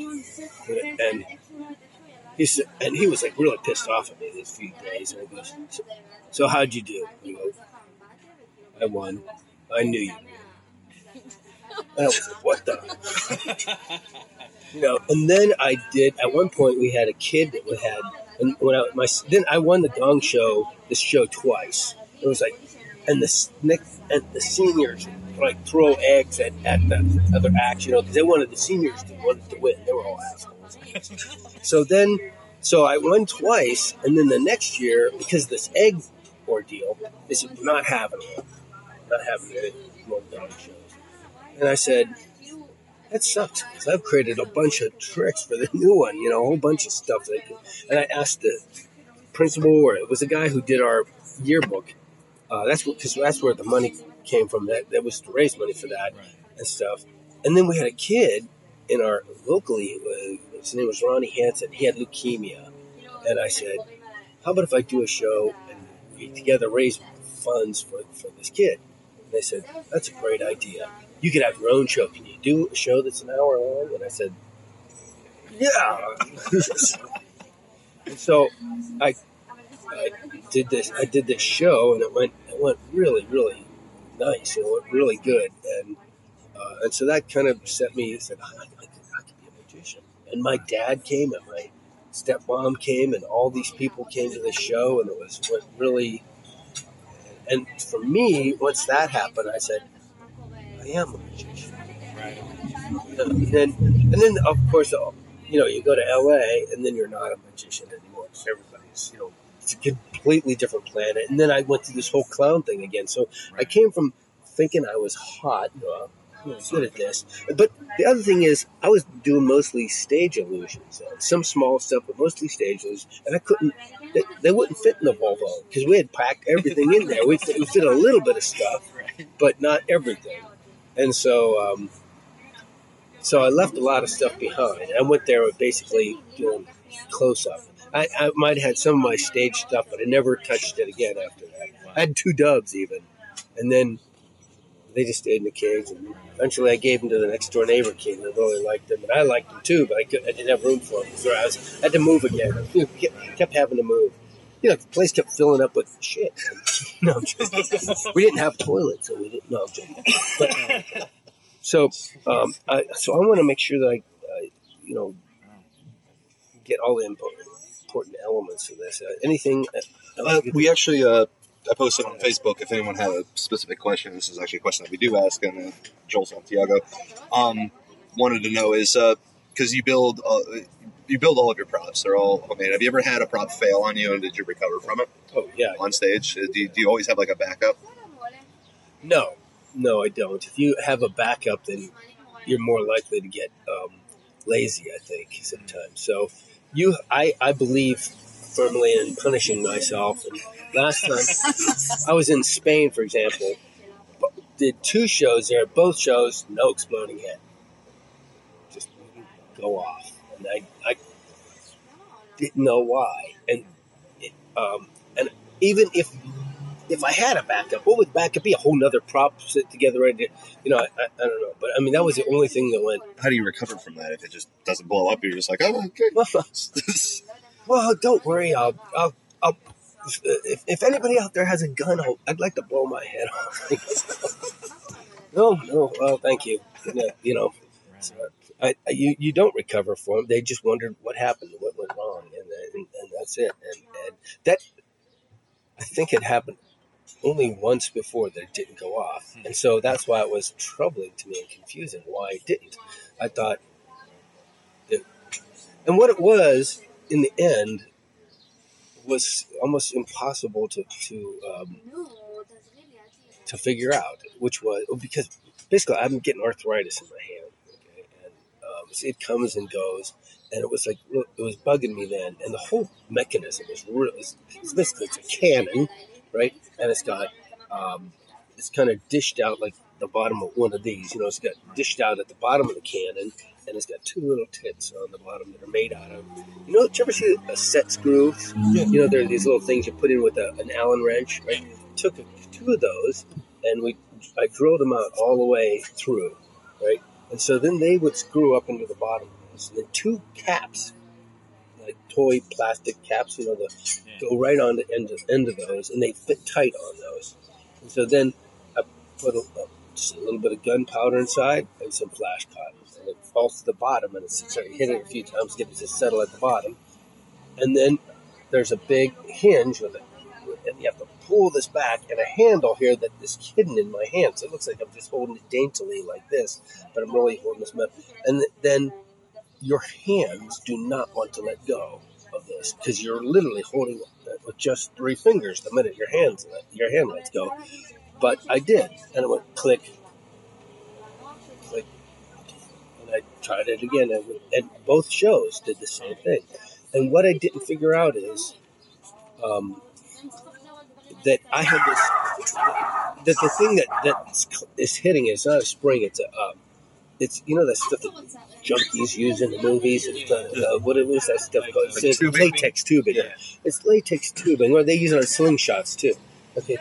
and he said, and he was like really pissed off at me these few days, and he goes, "So, so how'd you do?" I go, "I won. I knew you." And I was like, "What the?" you know, and then I did. At one point, we had a kid that we had, and when I my then I won the Gong Show, this show twice. It was like, and the next and the seniors like throw eggs at, at the other acts, you know, because they wanted the seniors to wanted to win. They were all assholes. so then, so I won twice, and then the next year, because this egg ordeal, said not having it, not having any more Gong shows. And I said, that sucks because I've created a bunch of tricks for the new one, you know, a whole bunch of stuff. That and I asked the principal, or it was a guy who did our yearbook. Uh, that's because that's where the money came from. That that was to raise money for that Right. and stuff. And then we had a kid in our locally. Uh, his name was Ronnie Hanson. He had leukemia, and I said, "How about if I do a show and we together raise funds for for this kid?" And they said, "That's a great idea. You could have your own show. Can you do a show that's an hour long?" And I said, "Yeah." and so I I did this. I did this show, and it went it went really really nice. It went really good, and uh, and so that kind of set me. Said I, I, could, I could be a magician. And my dad came, and my stepmom came, and all these people came to the show, and it was what really. And for me, once that happened, I said, I am a magician. Right. And then, and then of course, uh, you know, you go to LA, and then you're not a magician anymore. So everybody's, you know, it's a completely different planet. And then I went through this whole clown thing again. So I came from thinking I was hot, you know, good at this. But the other thing is, I was doing mostly stage illusions, uh, some small stuff, but mostly stage illusions, and I couldn't. They, they wouldn't fit in the Volvo because we had packed everything in there. We fit, we fit a little bit of stuff, but not everything. And so, um, so I left a lot of stuff behind. I went there basically doing close up. I, I might have had some of my stage stuff, but I never touched it again after that. I had two dubs even, and then they just stayed in the cage. And eventually, I gave them to the next door neighbor kid. I really liked them, and I liked them too, but I, could, I didn't have room for them. So I, was, I had to move again. Kept, kept having to move. You know, the place kept filling up with shit. no, we didn't have toilets, so we didn't. No. But, so, um, I, so I want to make sure that I, I, you know, get all the important, elements of this. Uh, anything? Uh, we actually, uh, I posted on Facebook if anyone had a specific question. This is actually a question that we do ask and uh, Joel Santiago. Um, wanted to know is because you build uh, you build all of your props. They're all homemade. Have you ever had a prop fail on you and did you recover from it Oh yeah. on stage? Uh, Do you, do you always have like a backup? No, no, I don't. If you have a backup, then you're more likely to get um, lazy. I think sometimes. So you, I, I believe firmly in punishing myself. And last time I was in Spain, for example, did two shows there. Both shows, no exploding head. Just go off, and I didn't know why. And um, and even if if I had a backup, what would backup be? A whole nother prop sit together right. You know, I, I, I don't know. But I mean, that was the only thing that went, How do you recover from that if it just doesn't blow up? You're just like, oh, okay. well, well don't worry. I'll, I'll, I'll if, if anybody out there has a gun, I'll, I'd like to blow my head off. no, no. Well, thank you. You know, so I, I, you, you don't recover from them. They just wondered what happened, what went wrong, and, and, and that's it. And, and that, I think it happened only once before that it didn't go off. And so that's why it was troubling to me and confusing why it didn't. I thought that, and what it was in the end was almost impossible to, to, um, to figure out, which was because basically I'm getting arthritis in my hand. Okay? And um, so it comes and goes. And it was like, it was bugging me then. And the whole mechanism is really, it's basically it's a cannon right? And it's got um, it's kind of dished out like the bottom of one of these. You know, it's got dished out at the bottom of the cannon, and it's got two little tits on the bottom that are made out of. You know, did you ever see a set screw? Yeah. You know, there are these little things you put in with a, an Allen wrench, right? Took a, two of those, and we I drilled them out all the way through, right? And so then they would screw up into the bottom. And then two caps, like toy plastic caps, you know, the Yeah. go right on the end of, end of those, and they fit tight on those. And so then I put a, a, just a little bit of gunpowder inside and some flash cotton, and it falls to the bottom, and it's sorry, hit it a few times, get it to settle at the bottom, and then there's a big hinge with it, and you have to pull this back, and a handle here that is hidden in my hand, so it looks like I'm just holding it daintily like this, but I'm really holding this metal, and then your hands do not want to let go of this because you're literally holding it with just three fingers the minute your hands let, your hand lets go. But I did, and it went click, click, and I tried it again, and, and both shows did the same thing. And what I didn't figure out is um, that I had this that the thing that that is hitting is not a spring; it's a um, it's you know that stuff that junkies use in the movies. It's the, the, what is that stuff called? It's tubing? latex tubing. Yeah. It's latex tubing, or they use it on slingshots too. Okay,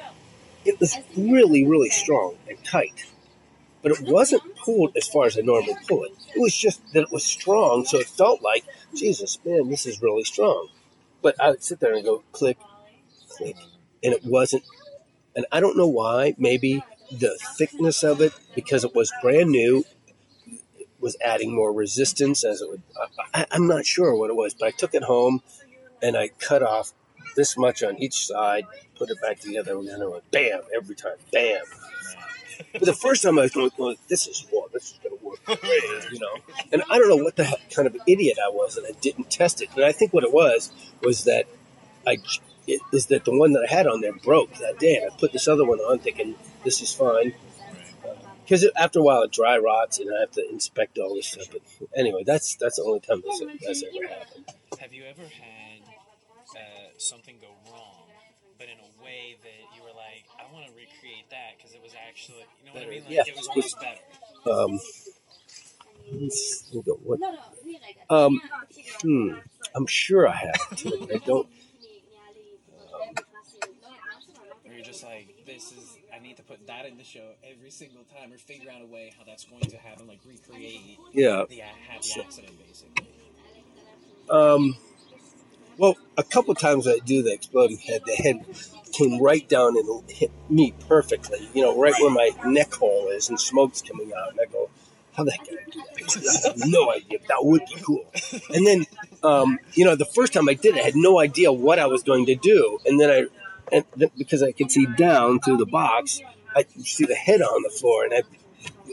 it was really, really strong and tight, but it wasn't pulled as far as I normally pull it. It was just that it was strong, so it felt like, Jesus, man, this is really strong. But I would sit there and go click, click, and it wasn't. And I don't know why. Maybe the thickness of it, because it was brand new, was adding more resistance as it would. I, I'm not sure what it was, but I took it home and I cut off this much on each side, put it back together, and then it went bam every time, bam. But the first time I was going, this is what this is going to work, great, you know. And I don't know what the heck kind of idiot I was and I didn't test it. And I think what it was was that I it, is that the one that I had on there broke that day, and I put this other one on thinking this is fine. Because after a while it dry rots, and I have to inspect all this stuff. But anyway, that's that's the only time this that's ever happened. Have you ever had uh, something go wrong, but in a way that you were like, I want to recreate that because it was actually, you know what I mean? Like Yeah. it was almost better. Um, let's what? Um, hmm, I'm sure I have, but I don't. Where you're just like, this is, I need to put that in the show every single time, or figure out a way how that's going to happen, like recreate Yeah. the happy accident, basically. Um, well, a couple times I do the exploding head. The head came right down and hit me perfectly. You know, right where my neck hole is, and smoke's coming out. And I go, "How the heck did I do that?" I have no idea. That would be cool. And then, um, you know, the first time I did it, I had no idea what I was going to do. And then I, and th- because I could see down through the box, I could see the head on the floor, and I.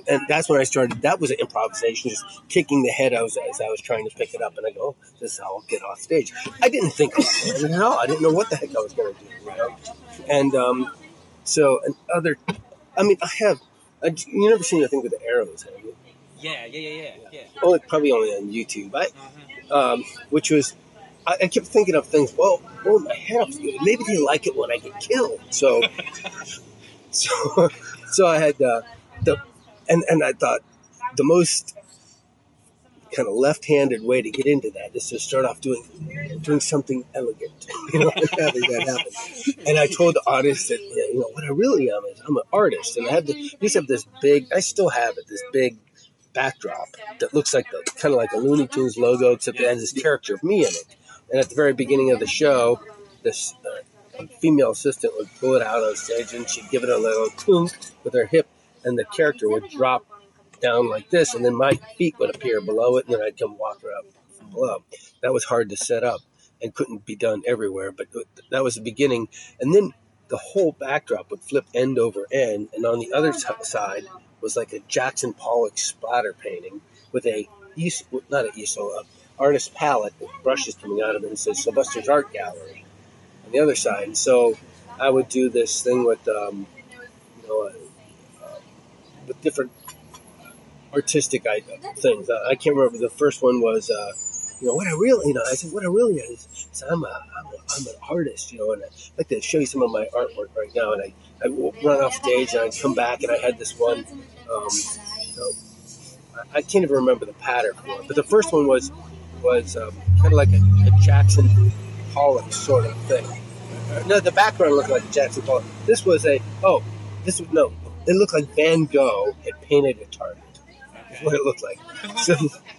And that's when I started. That was an improvisation, just kicking the head as, as I was trying to pick it up. And I go, oh, "This is how I'll get off stage." I didn't think of it. Hell, I didn't know what the heck I was going to do. You know? And um, so, and other, I mean, I have. I, you never seen the thing with the arrows, have you? Yeah, yeah, yeah, yeah, yeah. Only probably only on YouTube. I, Mhm. um, which was I, I kept thinking of things. Well, well, my head off. Maybe they like it when I get killed. So, so, so I had uh, the, and and I thought the most kind of left-handed way to get into that is to start off doing doing something elegant, you know, and having that happen. And I told the audience that you know what I really am is I'm an artist, and I had the, I used to have this big. I still have it. This big backdrop that looks like the kind of like a Looney Tunes logo, except it has this character of me in it. And at the very beginning of the show, this uh, female assistant would pull it out on stage, and she'd give it a little toonk with her hip, and the character would drop down like this, and then my feet would appear below it, and then I'd come walk up below. That was hard to set up and couldn't be done everywhere, but that was the beginning. And then the whole backdrop would flip end over end, and on the other side was like a Jackson Pollock splatter painting with a eas- not an easel, a artist palette with brushes coming out of it and says Sylvester's Art Gallery on the other side. And so I would do this thing with, um, you know, uh, uh, with different artistic things. Uh, I can't remember. The first one was, uh, you know, what I really, you know, I said, what I really is, is I'm, a, I'm, a, I'm an artist, you know, and I'd like to show you some of my artwork right now. And I, I run off stage and I'd come back and I had this one, um, you know, I, I can't even remember the pattern for it, but the first one was, was um, kind of like a, a Jackson Pollock sort of thing. No, the background looked like Jackson Pollock. This was a, oh, this was, no, it looked like Van Gogh had painted a target Okay. what it looked like. So,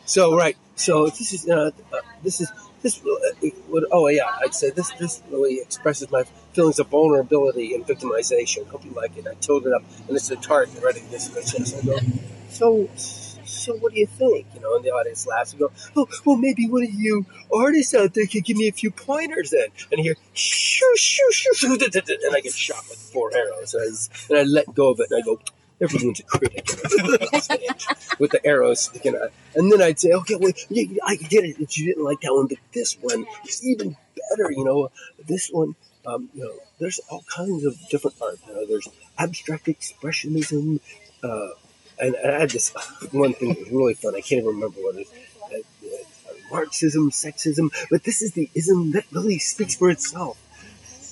so right. So this is uh, uh, this is this. Uh, would, oh yeah, I'd say this this really expresses my feelings of vulnerability and victimization. Hope you like it. I told it up, and it's a target right against my chest. So so what do you think? You know, and the audience laughs and go, oh well, maybe one of you artists out there could give me a few pointers then. And hear shoo shoo shoo shoo, and I get shot with four arrows, and I, and I let go of it, and I go. Everyone's a critic with the arrows. And then I'd say, okay, well, I get it that you didn't like that one, but this one is even better. You know, this one, um, you know, there's all kinds of different art. You know, there's abstract expressionism, uh, and, and I had this one thing that was really fun. I can't even remember what it is. Uh, uh, Marxism, sexism, but this is the ism that really speaks for itself.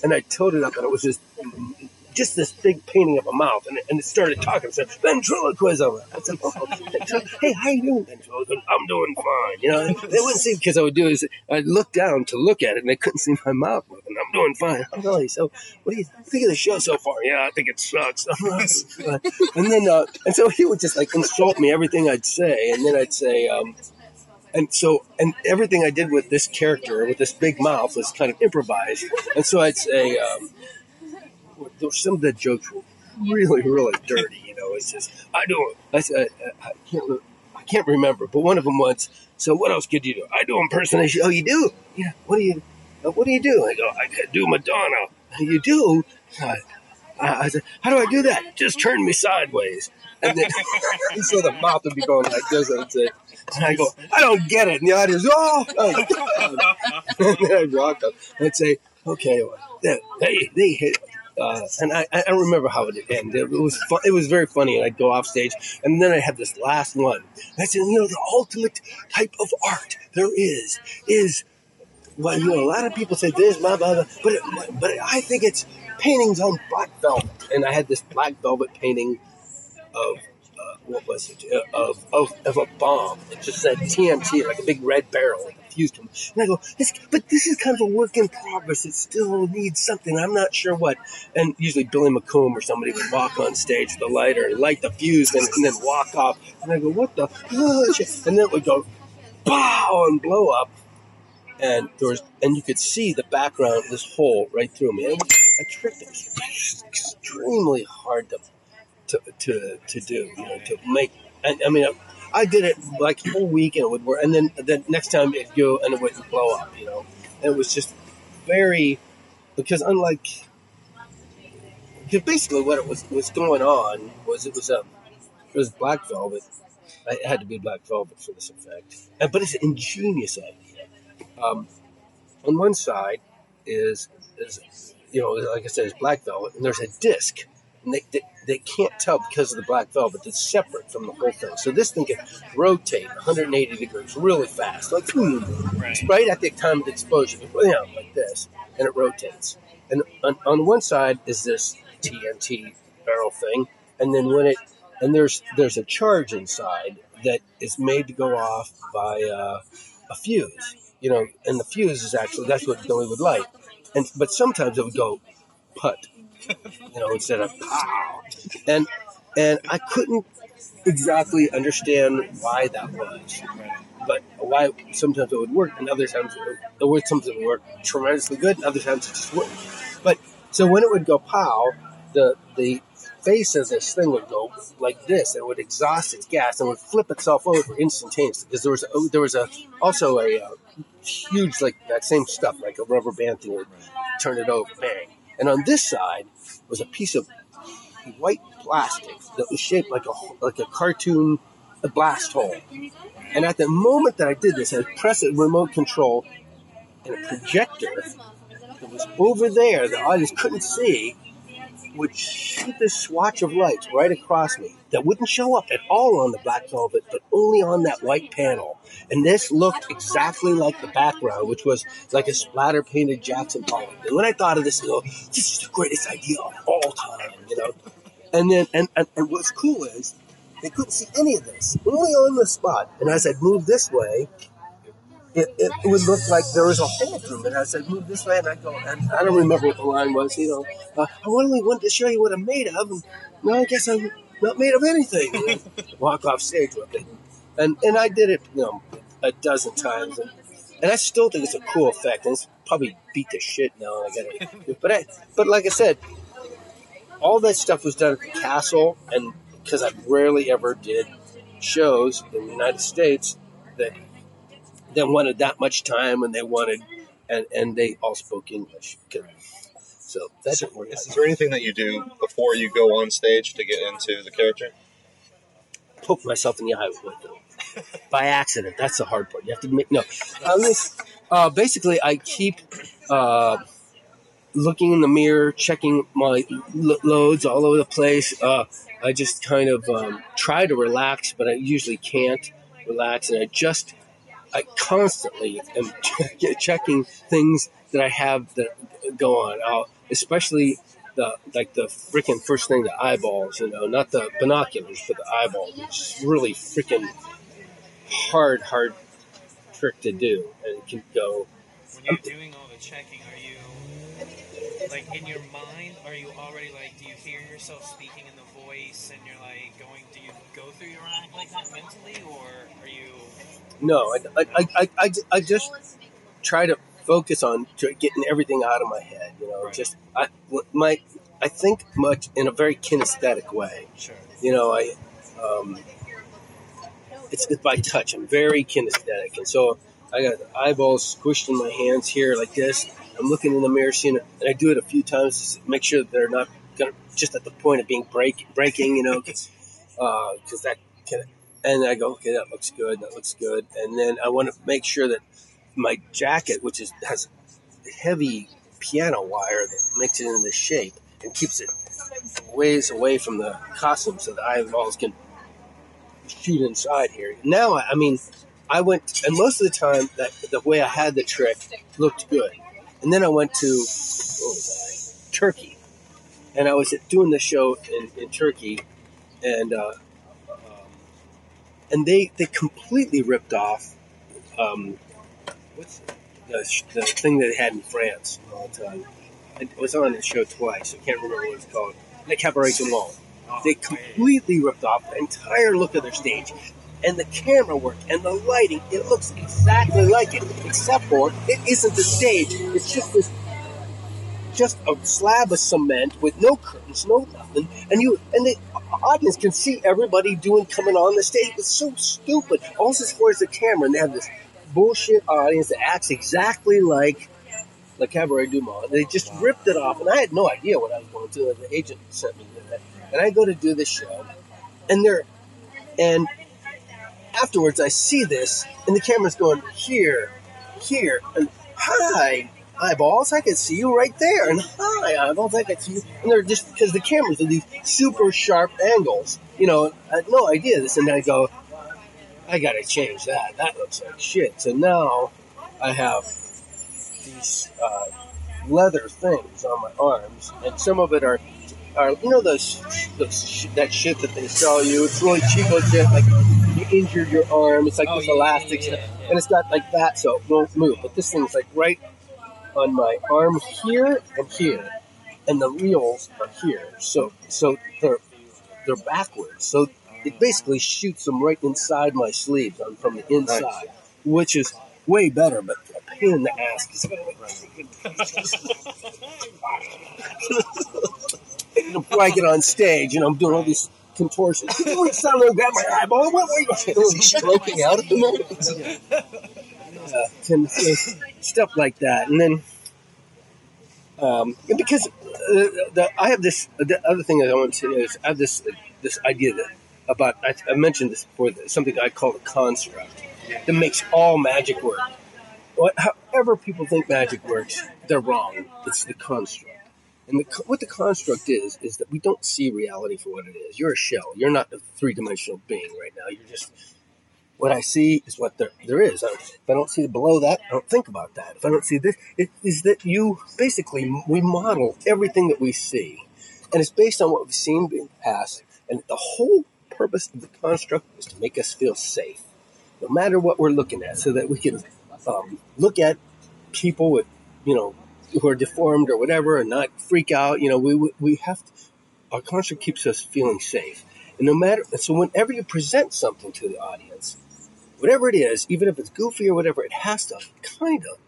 And I told it up, and it was just just this big painting of a mouth, and, and it started talking. Said ventriloquism. I said, "Oh, hey, how you doing, ventriloquism? I'm doing fine." You know, they wouldn't see because I would do is I'd look down to look at it, and they couldn't see my mouth moving. I'm doing fine. I'm really so. What do you think of the show so far? Yeah, I think it sucks. and then, uh, and so he would just like insult me everything I'd say, and then I'd say. Um, and so, and everything I did with this character, with this big mouth, was kind of improvised. And so I'd say, um, some of the jokes were really, really dirty. You know, it's just I don't. I said I, I can't. I can't remember, but one of them was. So what else could you do? I do impersonation. Oh, you do? Yeah. What do you? uh, What do you do? I go. I could do Madonna. You do? I, I, I said, how do I do that? Just turn me sideways. And then so the mouth would be going like this. I would say, and I go, I don't get it. And the audience, oh, oh and then I'd walk up and I'd say, okay, well, they they hit. Uh, and I, I remember how it ended. It was it was very funny, and I'd go off stage, and then I had this last one. And I said, you know, the ultimate type of art there is is well, you know, a lot of people say this, blah blah blah, but it, but I think it's paintings on black velvet, and I had this black velvet painting of what was it uh, of, of of a bomb. It just said TNT, like a big red barrel, like a fuse. And I go, this, but this is kind of a work in progress. It still needs something. I'm not sure what. And usually Billy McComb or somebody would walk on stage with a lighter and light the fuse, and, and then walk off. And I go, what the? And then it would go, pow, and blow up. And there was, and you could see the background, this hole right through me. And it trick that was extremely hard to to, to, to do, you know, to make. And I mean, I did it like a whole week and it would work. And then the next time it'd go and it wouldn't blow up, you know. And it was just very, because unlike, because basically what it was was going on was it was a, it was black velvet. It had to be black velvet for this effect. And, but it's an ingenious idea. Um, on one side is, is, you know, like I said, it's black velvet, and there's a disc and they, they, they can't tell because of the black velvet that's separate from the whole thing. So this thing can rotate 180 degrees really fast, like hmm, Right. right at the time of the exposure, you know, like this, and it rotates. And on, on one side is this TNT barrel thing, and then when it and there's there's a charge inside that is made to go off by uh, a fuse, you know, and the fuse is actually that's what Billy would light, and but sometimes it would go put, you know, instead of pow, and and I couldn't exactly understand why that was but why sometimes it would work and other times it would, it would sometimes work tremendously good and other times it just wouldn't. But so when it would go pow, the the face of this thing would go like this and it would exhaust its gas and would flip itself over instantaneously because there was a, there was a also a uh, huge like that same stuff like a rubber band thing would turn it over bang and on this side was a piece of white plastic that was shaped like a like a cartoon a blast hole. And at the moment that I did this, I pressed a remote control and a projector that was over there the audience couldn't see would shoot this swatch of lights right across me that wouldn't show up at all on the black velvet, but only on that white panel. And this looked exactly like the background, which was like a splatter painted Jackson Pollock. And when I thought of this, I go, this is the greatest idea of all time, you know? And then, and, and, and what's cool is they couldn't see any of this, only on the spot. And as I'd move this way, it, it would look like there was a hole through it. I said, move this way, and I go, and I don't remember what the line was, you know, uh, I only wanted to show you what I'm made of. And no, I guess I'm not made of anything. Walk off stage with it. And, and I did it, you know, a dozen times. And, and I still think it's a cool effect. And it's probably beat the shit now. I got it. But I, but like I said, all that stuff was done at the castle, and because I rarely ever did shows in the United States that they wanted that much time and they wanted and and they all spoke English. So that's So, you. is there anything that you do before you go on stage to get into the character? poke myself in the eye with by accident. That's the hard part. You have to make no. Uh, basically, I keep uh, looking in the mirror, checking my lo- loads all over the place. Uh, I just kind of um, try to relax, but I usually can't relax, and I just I constantly am checking things that I have that go on. I'll, especially the like the freaking first thing, the eyeballs. You know, not the binoculars, but the eyeballs. It's really freaking hard, hard trick to do, and it can go. When you're doing all the checking, are you like in your mind? Are you already like? Do you hear yourself speaking in the voice, and you're like going? Do you go through your act like that mentally, or are you? No, I, I, I, I, I, just try to focus on getting everything out of my head. You know, Right. just I my I think much in a very kinesthetic way. Sure. You know, I um, it's, it's by touch. I'm very kinesthetic, and so I got eyeballs squished in my hands here like this. I'm looking in the mirror, seeing it, and I do it a few times to make sure that they're not gonna, just at the point of being break, breaking. You know, because that can. And I go, okay, that looks good. That looks good. And then I want to make sure that my jacket, which is has heavy piano wire that makes it into shape and keeps it ways away from the costume so the eyeballs can shoot inside here. Now, I mean, I went, and most of the time, that the way I had the trick looked good. And then I went to? Turkey, and I was doing the show in, in Turkey, and uh, and they they completely ripped off um, what's the, the thing that they had in France all the time. It was on the show twice. I can't remember what it's called. The Cabaret du Monde. They completely ripped off the entire look of their stage. And the camera work and the lighting, it looks exactly like it, except for it isn't the stage. It's just this just a slab of cement with no curtains, no nothing. And you and the audience can see everybody doing coming on the stage. It's so stupid. All this for is the camera, and they have this bullshit audience that acts exactly like the Cabaret du Monde. They just ripped it off, and I had no idea what I was going to. Do. The agent sent me there, and I go to do the show, and they're and afterwards I see this, and the camera's going here, here, and hi. Eyeballs, I can see you right there, and hi, eyeballs, I can see you. And they're just because the cameras are these super sharp angles, you know. I had no idea this, and I go, I gotta change that. That looks like shit. So now I have these uh, leather things on my arms, and some of it are, are you know those, those sh- that shit that they sell you. It's really cheap shit. Like you injured your arm, it's like Oh, this yeah, elastic, yeah, stuff, yeah. and it's got like that, so it won't move. But this thing's like right on my arm here and here, and the reels are here. So so they're they're backwards. So it basically shoots them right inside my sleeves on from the inside, which is way better, but a pain in the ass. Before I get on stage, you know, I'm doing all these contortions. Reach down there and grab my eyeball. What were you Is he stroking out at the moment? Uh, stuff like that. And then Um, because uh, the, I have this, the other thing that I want to say is I have this this idea that about I, I mentioned this before something I call a construct that makes all magic work. What, however people think magic works, they're wrong. It's the construct. And the, what the construct is, is that we don't see reality for what it is. You're a shell. You're not a three dimensional being right now. You're just, what I see is what there, there is. If I don't see below that, I don't think about that. If I don't see this, it is that you basically, we model everything that we see. And it's based on what we've seen in the past. And the whole purpose of the construct is to make us feel safe, no matter what we're looking at, so that we can um, look at people with, you know, who are deformed or whatever and not freak out. You know, we, we have to, our construct keeps us feeling safe. And no matter, so whenever you present something to the audience, whatever it is, even if it's goofy or whatever, it has to kind of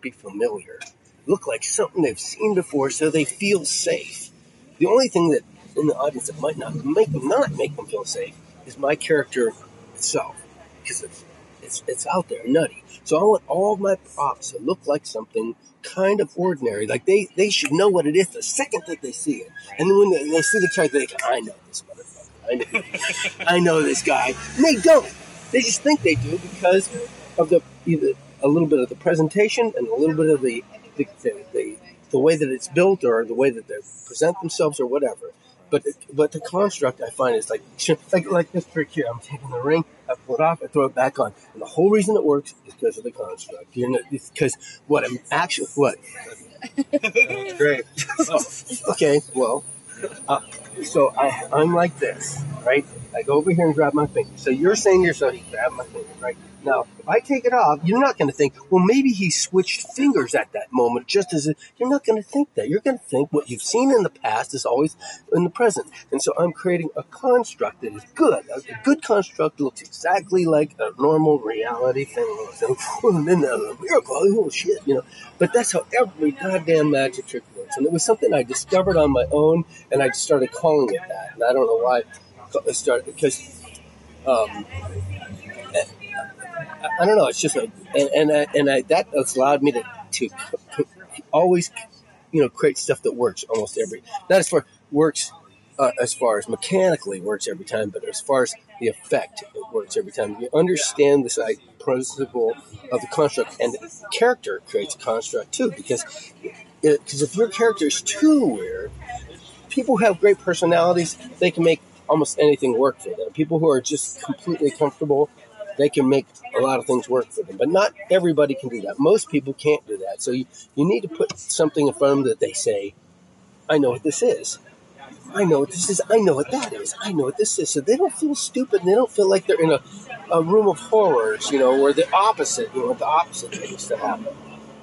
be familiar, look like something they've seen before so they feel safe. The only thing that in the audience that might not make them not make them feel safe is my character itself because it's, it's, it's out there nutty. So I want all my props to look like something kind of ordinary. Like they, they should know what it is the second that they see it. And then when they, they see the character, they go, I know this motherfucker. I know, I know this guy. And they don't. They just think they do because of the either a little bit of the presentation and a little bit of the the, the, the, the way that it's built or the way that they present themselves or whatever. But but the construct I find is like like like this trick here. I'm taking the ring, I pull it off, I throw it back on, and the whole reason it works is because of the construct. You know, because what I'm actually what. Great. oh, okay, well, uh, so I I'm like this, right? I go over here and grab my finger. So you're saying yourself, he grabbed my finger, right? Now, if I take it off, you're not going to think, well, maybe he switched fingers at that moment, just as you're not going to think that. You're going to think what you've seen in the past is always in the present. And so I'm creating a construct that is good. A good construct looks exactly like a normal reality thing. And then the miracle, oh shit, you know. But that's how every goddamn magic trick works. And it was something I discovered on my own, and I started calling it that. And I don't know why started because. Um, I don't know. It's just like, and and I, and I, that has allowed me to to always, you know, create stuff that works almost every. Not as far works uh, as far as mechanically works every time, but as far as the effect, it works every time. You understand this like, principle of the construct, and the character creates a construct too, because because if your character is too weird, people who have great personalities, they can make almost anything work for them. People who are just completely comfortable they can make a lot of things work for them. But not everybody can do that. Most people can't do that. So you, you need to put something in front of them that they say, I know what this is. I know what this is. I know what that is. I know what this is. So they don't feel stupid. And they don't feel like they're in a, a room of horrors, you know, where the opposite, you know, the opposite things to happen.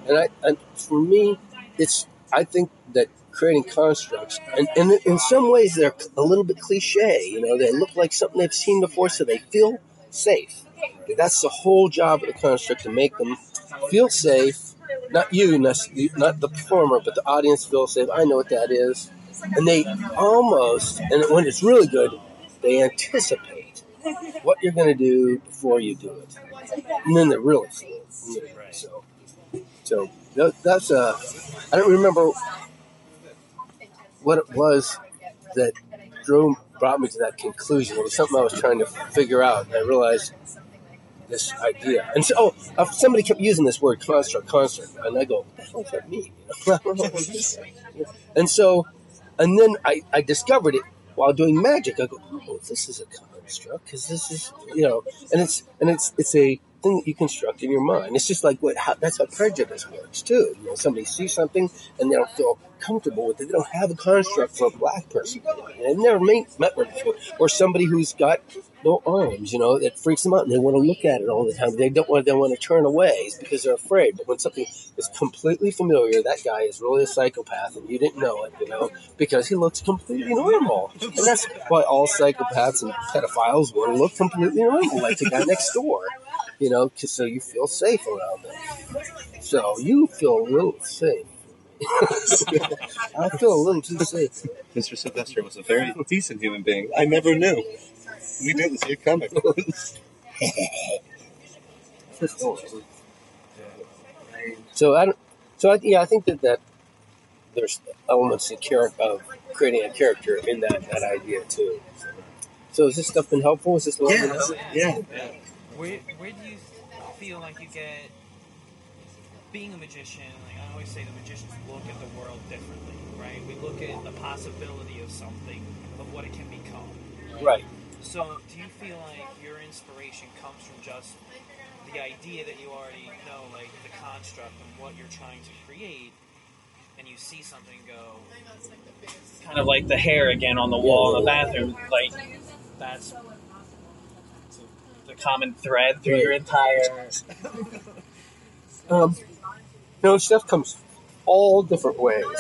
And I, and for me, it's, I think that creating constructs, and, and in some ways they're a little bit cliche, you know, they look like something they've seen before, so they feel safe. That's the whole job of the construct to make them feel safe. Not you, not, the performer, but the audience feel safe. I know what that is. And they almost, and when it's really good, they anticipate what you're going to do before you do it. And then they're really cool. So, so that's a, uh, don't remember what it was that drove, brought me to that conclusion. It was something I was trying to figure out. And I realized this idea. And so, oh, uh, somebody kept using this word construct, construct, and I go, what hell does that mean? And so, and then I, I discovered it while doing magic. I go, oh, this is a construct because this is, you know, and it's and it's it's a thing that you construct in your mind. It's just like what how, that's how prejudice works too. You know, somebody sees something and they don't feel comfortable with it. They don't have a construct for a black person. They've never met, met one before, or somebody who's got no arms, you know, that freaks them out and they want to look at it all the time. They don't want, they want to turn away it's because they're afraid. But when something is completely familiar, that guy is really a psychopath and you didn't know it, you know, because he looks completely normal. And that's why all psychopaths and pedophiles want to look completely normal, like the guy next door, you know, so you feel safe around them. So you feel a little safe. I feel a little too safe. Mr. Sylvester was a very decent human being. I never knew. We didn't see it coming. so I, so I, yeah, I think that that there's elements of, char- of creating a character in that, that idea too. So has this stuff been helpful? Is this the Yeah, yeah. Where, where do you feel like you get being a magician? Like I always say, the magicians look at the world differently, right? We look at the possibility of something, of what it can become. Right. So, do you feel like your inspiration comes from just the idea that you already know, like the construct and what you're trying to create, and you see something go, kind of like the hair again on the wall in the bathroom, like that's the common thread through your entire. Um, no, stuff comes all different ways.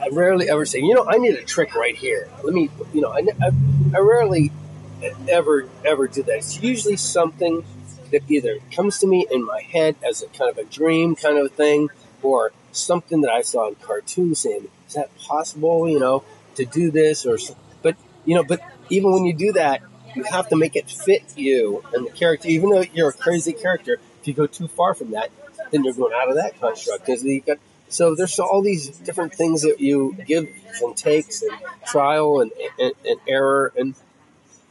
I rarely ever say, you know, I need a trick right here. Let me, you know, I, I, I rarely ever, ever do that. It's usually something that either comes to me in my head as a kind of a dream kind of thing, or something that I saw in cartoons saying, is that possible, you know, to do this? Or, but, you know, but even when you do that, you have to make it fit you and the character. Even though you're a crazy character, if you go too far from that, then you're going out of that construct. Got so there's all these different things that you give and takes and trial and, and, and error and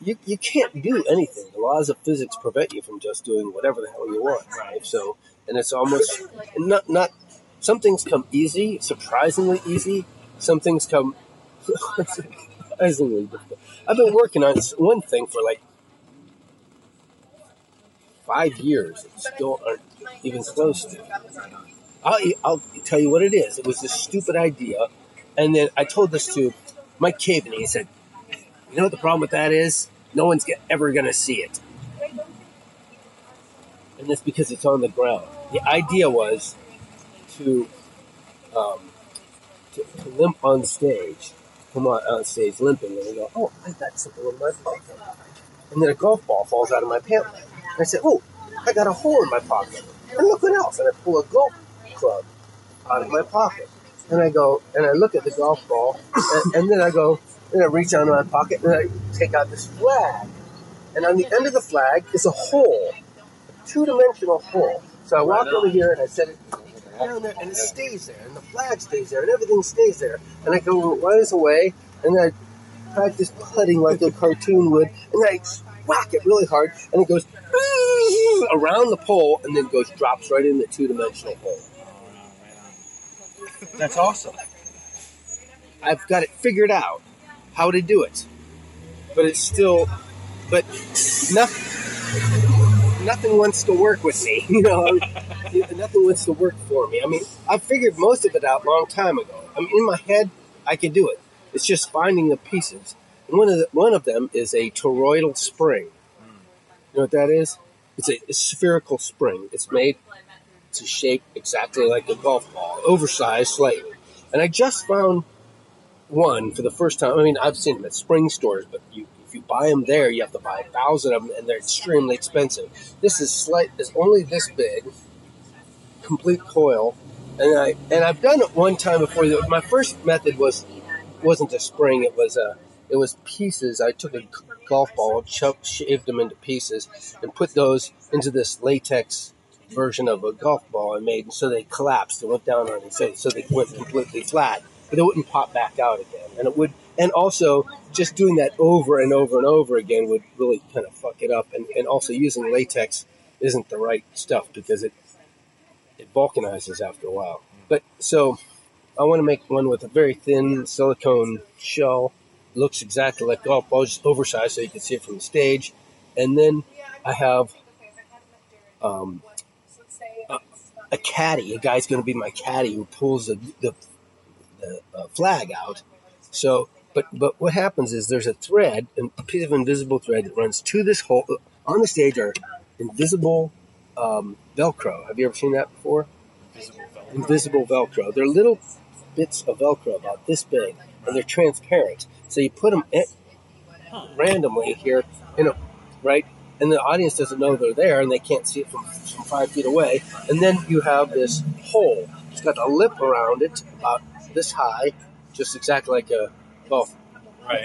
you, you can't do anything. The laws of physics prevent you from just doing whatever the hell you want. Right? So and it's almost not not some things come easy, surprisingly easy. Some things come surprisingly difficult. I've been working on one thing for like five years and still aren't even close to. it. I'll, I'll tell you what it is. It was this stupid idea, and then I told this to Mike Caveney. He said, "You know what the problem with that is? No one's get, ever going to see it, and that's because it's on the ground." The idea was to um, to, to limp on stage, come on, on stage limping, and I go, "Oh, I got something in my pocket," and then a golf ball falls out of my pant leg. I said, "Oh, I got a hole in my pocket." And look what else! And I pull a golf club out of my pocket. And I go, and I look at the golf ball, and, and then I go, and I reach down in my pocket, and I take out this flag. And on the end of the flag is a hole, a two-dimensional hole. So I walk over here and I set it down there, and it stays there, and the flag stays there, and everything stays there. And I go, runs away, and I practice putting like a cartoon would, and I whack it really hard, and it goes around the pole, and then goes drops right in the two-dimensional hole. That's awesome. I've got it figured out how to do it, but it's still, but nothing, nothing wants to work with me. You know, nothing wants to work for me. I mean, I figured most of it out a long time ago. I mean, in my head, I can do it. It's just finding the pieces. And one of the, one of them is a toroidal spring. You know what that is? It's a, a spherical spring. It's made to shape exactly like a golf ball, oversized slightly. And I just found one for the first time. I mean, I've seen them at spring stores, but you, if you buy them there, you have to buy a thousand of them, and they're extremely expensive. This is slight, is only this big, complete coil, and I and I've done it one time before. My first method was wasn't a spring; it was a it was pieces. I took a golf ball, chuck, shaved them into pieces, and put those into this latex version of a golf ball I made, and so they collapsed and went down on its face, so they went completely flat, but they wouldn't pop back out again, and it would. And also, just doing that over and over and over again would really kind of fuck it up. And, and also, using latex isn't the right stuff because it it vulcanizes after a while. But so, I want to make one with a very thin silicone shell. Looks exactly like golf ball, just oversized so you can see it from the stage. And then I have um, a, a caddy. A guy's going to be my caddy who pulls the, the, the uh, flag out. So, but but what happens is there's a thread, a piece of invisible thread that runs to this hole. On the stage are invisible um, Velcro. Have you ever seen that before? Invisible Velcro. They're little bits of Velcro about this big, and they're transparent. So you put them randomly here, in a, right, and the audience doesn't know they're there, and they can't see it from, from five feet away. And then you have this hole. It's got a lip around it, about this high, just exactly like a golf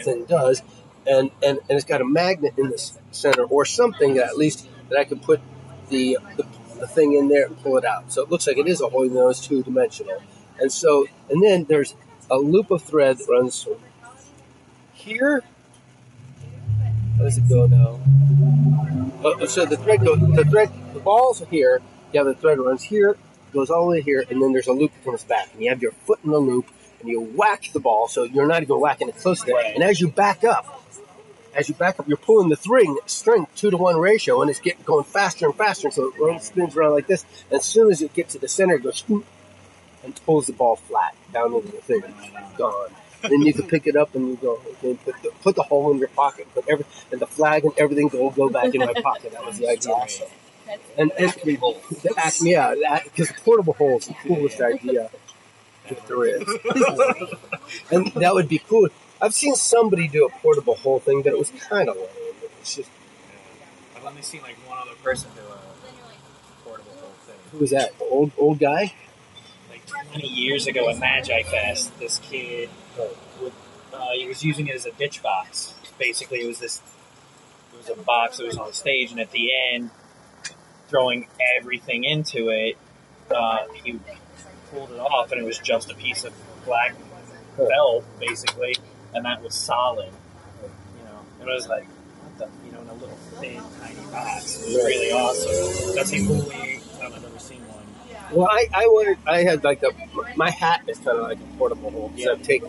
thing does, and, and and it's got a magnet in the center or something that at least that I can put the, the the thing in there and pull it out. So it looks like it is a though it's two dimensional. And so, and then there's a loop of thread that runs from here. How does it go now? Uh, so the thread goes, the thread, the ball's are here. You have the thread runs here, goes all the way here, and then there's a loop that comes back. And you have your foot in the loop, and you whack the ball, so you're not even whacking it close to it. Right. And as you back up, as you back up, you're pulling the string, string two to one ratio, and it's getting going faster and faster. And So it spins around like this. And as soon as it gets to the center, it goes and pulls the ball flat down into the thing. Gone. then you can pick it up and you go, okay, put the, put the hole in your pocket, put every and the flag and everything go go back in my pocket. That was the idea. And, and Acme hole. the Acme, yeah, because portable hole is the coolest idea that there is. and that would be cool. I've seen somebody do a portable hole thing, but it was kind of lame. It's just I've only seen like one other person do a portable whole thing. who was that? The old old guy? Like 20 years ago at Magi Fest, this kid would, uh, he was using it as a ditch box. Basically, it was this. It was a box that was on stage, and at the end, throwing everything into it, uh, he pulled it off, and it was just a piece of black felt, basically, and that was solid. You know, and it was like, what the, you know, in a little thin, tiny box. It was really awesome. That's the only time I've ever seen one. Well, I I wanted I had like a my hat is kind of like a portable hole. So I take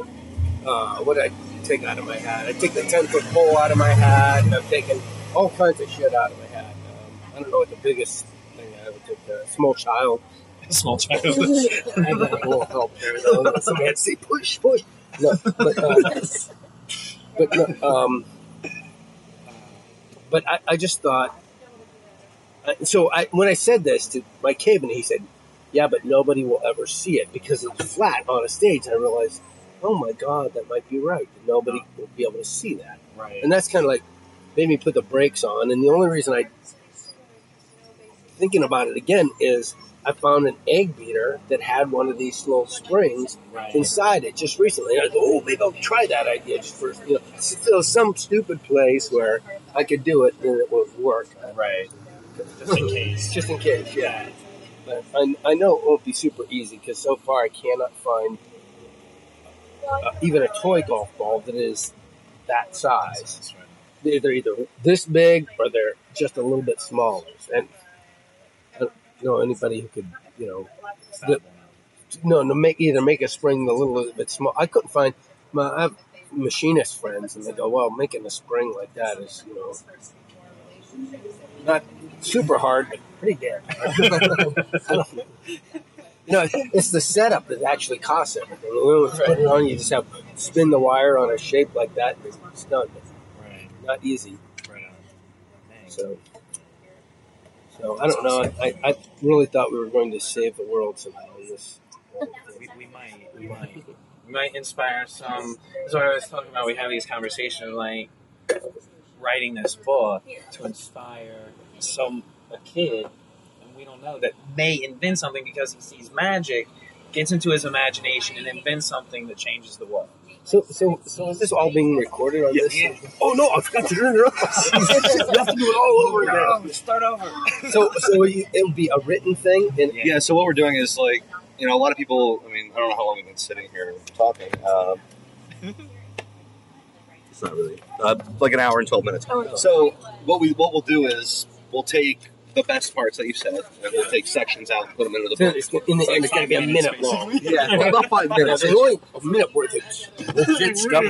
uh, what did I take out of my hat? I take the ten foot pole out of my hat, and I've taken all kinds of shit out of my hat. Um, I don't know what the biggest thing I ever took. A small child. Small child. I had a little help there. Though. Somebody had to say push, push. No, but uh, but no, um, but I, I just thought. uh, So I when I said this to Mike Caveney, he said, "Yeah, but nobody will ever see it because it's flat on a stage." And I realized, oh my god, that might be right. Nobody will be able to see that, right. and that's kind of like made me put the brakes on. And the only reason I thinking about it again is I found an egg beater that had one of these little springs right. inside it just recently. And I go, oh, maybe I'll try that idea just for you know, still some stupid place where I could do it and it would work. Right. Just in case. Just in case, yeah. But I, I know it won't be super easy because so far I cannot find uh, even a toy golf ball that is that size. They're either this big or they're just a little bit smaller. And know anybody who could, you know, the, no, to make either make a spring a little bit small. I couldn't find. My, I have machinist friends, and they go, "Well, making a spring like that is, you know, not super hard, but pretty damn hard." I don't know. You know, it's the setup that actually costs everything. You put it on, you just have spin the wire on a shape like that, and it's done. Right. Not easy. Right on. So, so I don't know. I, I really thought we were going to save the world somehow. in This, we, we might, we might, we might inspire some. That's what I was talking about. We have these conversations like writing this book to inspire some a kid, and we don't know that may invent something because he sees magic, gets into his imagination, and invents something that changes the world. So, so, so is this all being recorded on this? Oh no! I forgot to turn it off. you have to do it all over again. Start over. So, so you, it would be a written thing, and Yeah, so what we're doing is like, you know, a lot of people, I mean, I don't know how long we've been sitting here talking. Um, it's not really, uh, like an hour and 12 minutes. So what, we, what we'll do is we'll take the best parts that you said, and we'll take sections out and put them into the book. it's, in the end, it's going to be a minute long. Yeah, about five Yeah, minutes. there's only a minute worth of legit stuff.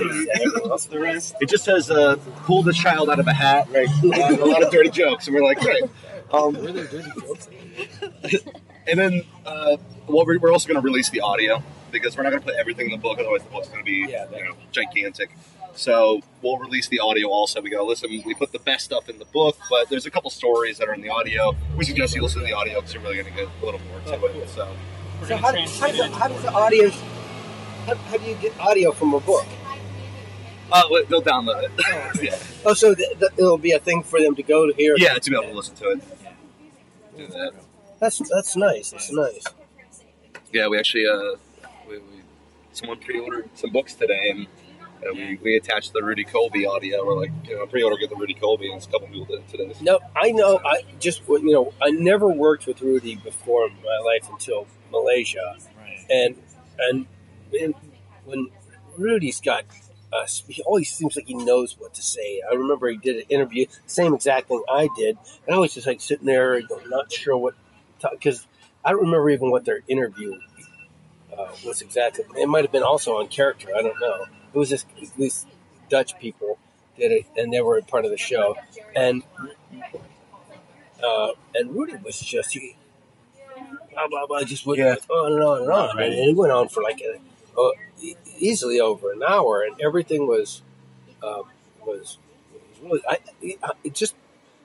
What's the rest? It just says, uh, pull the child out of a hat, right? and a lot of dirty jokes. And we're like, great. Um, dirty jokes? And then uh, well, we're we're also going to release the audio because we're not going to put everything in the book, otherwise the book's going to be Yeah, you know, gigantic. So we'll release the audio also. We go, listen, we put the best stuff in the book, but there's a couple stories that are in the audio. We suggest you listen to the audio because you're really going to get a little more to it. So So gonna how, how, does, the- how does the audio? How, how do you get audio from a book? uh, wait, they'll download it. yeah. Oh, so th- th- it'll be a thing for them to go to here. yeah, to be able to listen to it. Do that. That's that's nice. That's nice. Yeah, we actually uh, we, we someone pre-ordered some books today, and uh, we, we attached the Rudy Coby audio. We're like, you know, pre-order get the Rudy Coby, and a couple people did it today. No, I know. I just you know I never worked with Rudy before in my life until Malaysia, Right. and and, and when Rudy's got, us, he always seems like he knows what to say. I remember he did an interview, same exact thing I did, and I was just like sitting there, not sure what, because I don't remember even what their interview uh, was exactly. It might have been also on character. I don't know. It was just these Dutch people did it, and they were a part of the show, and uh, and Rudy was just he, blah blah blah, just went Yeah. on and on and on, and it went on for like a, uh, easily over an hour, and everything was uh, was, was really I, I it just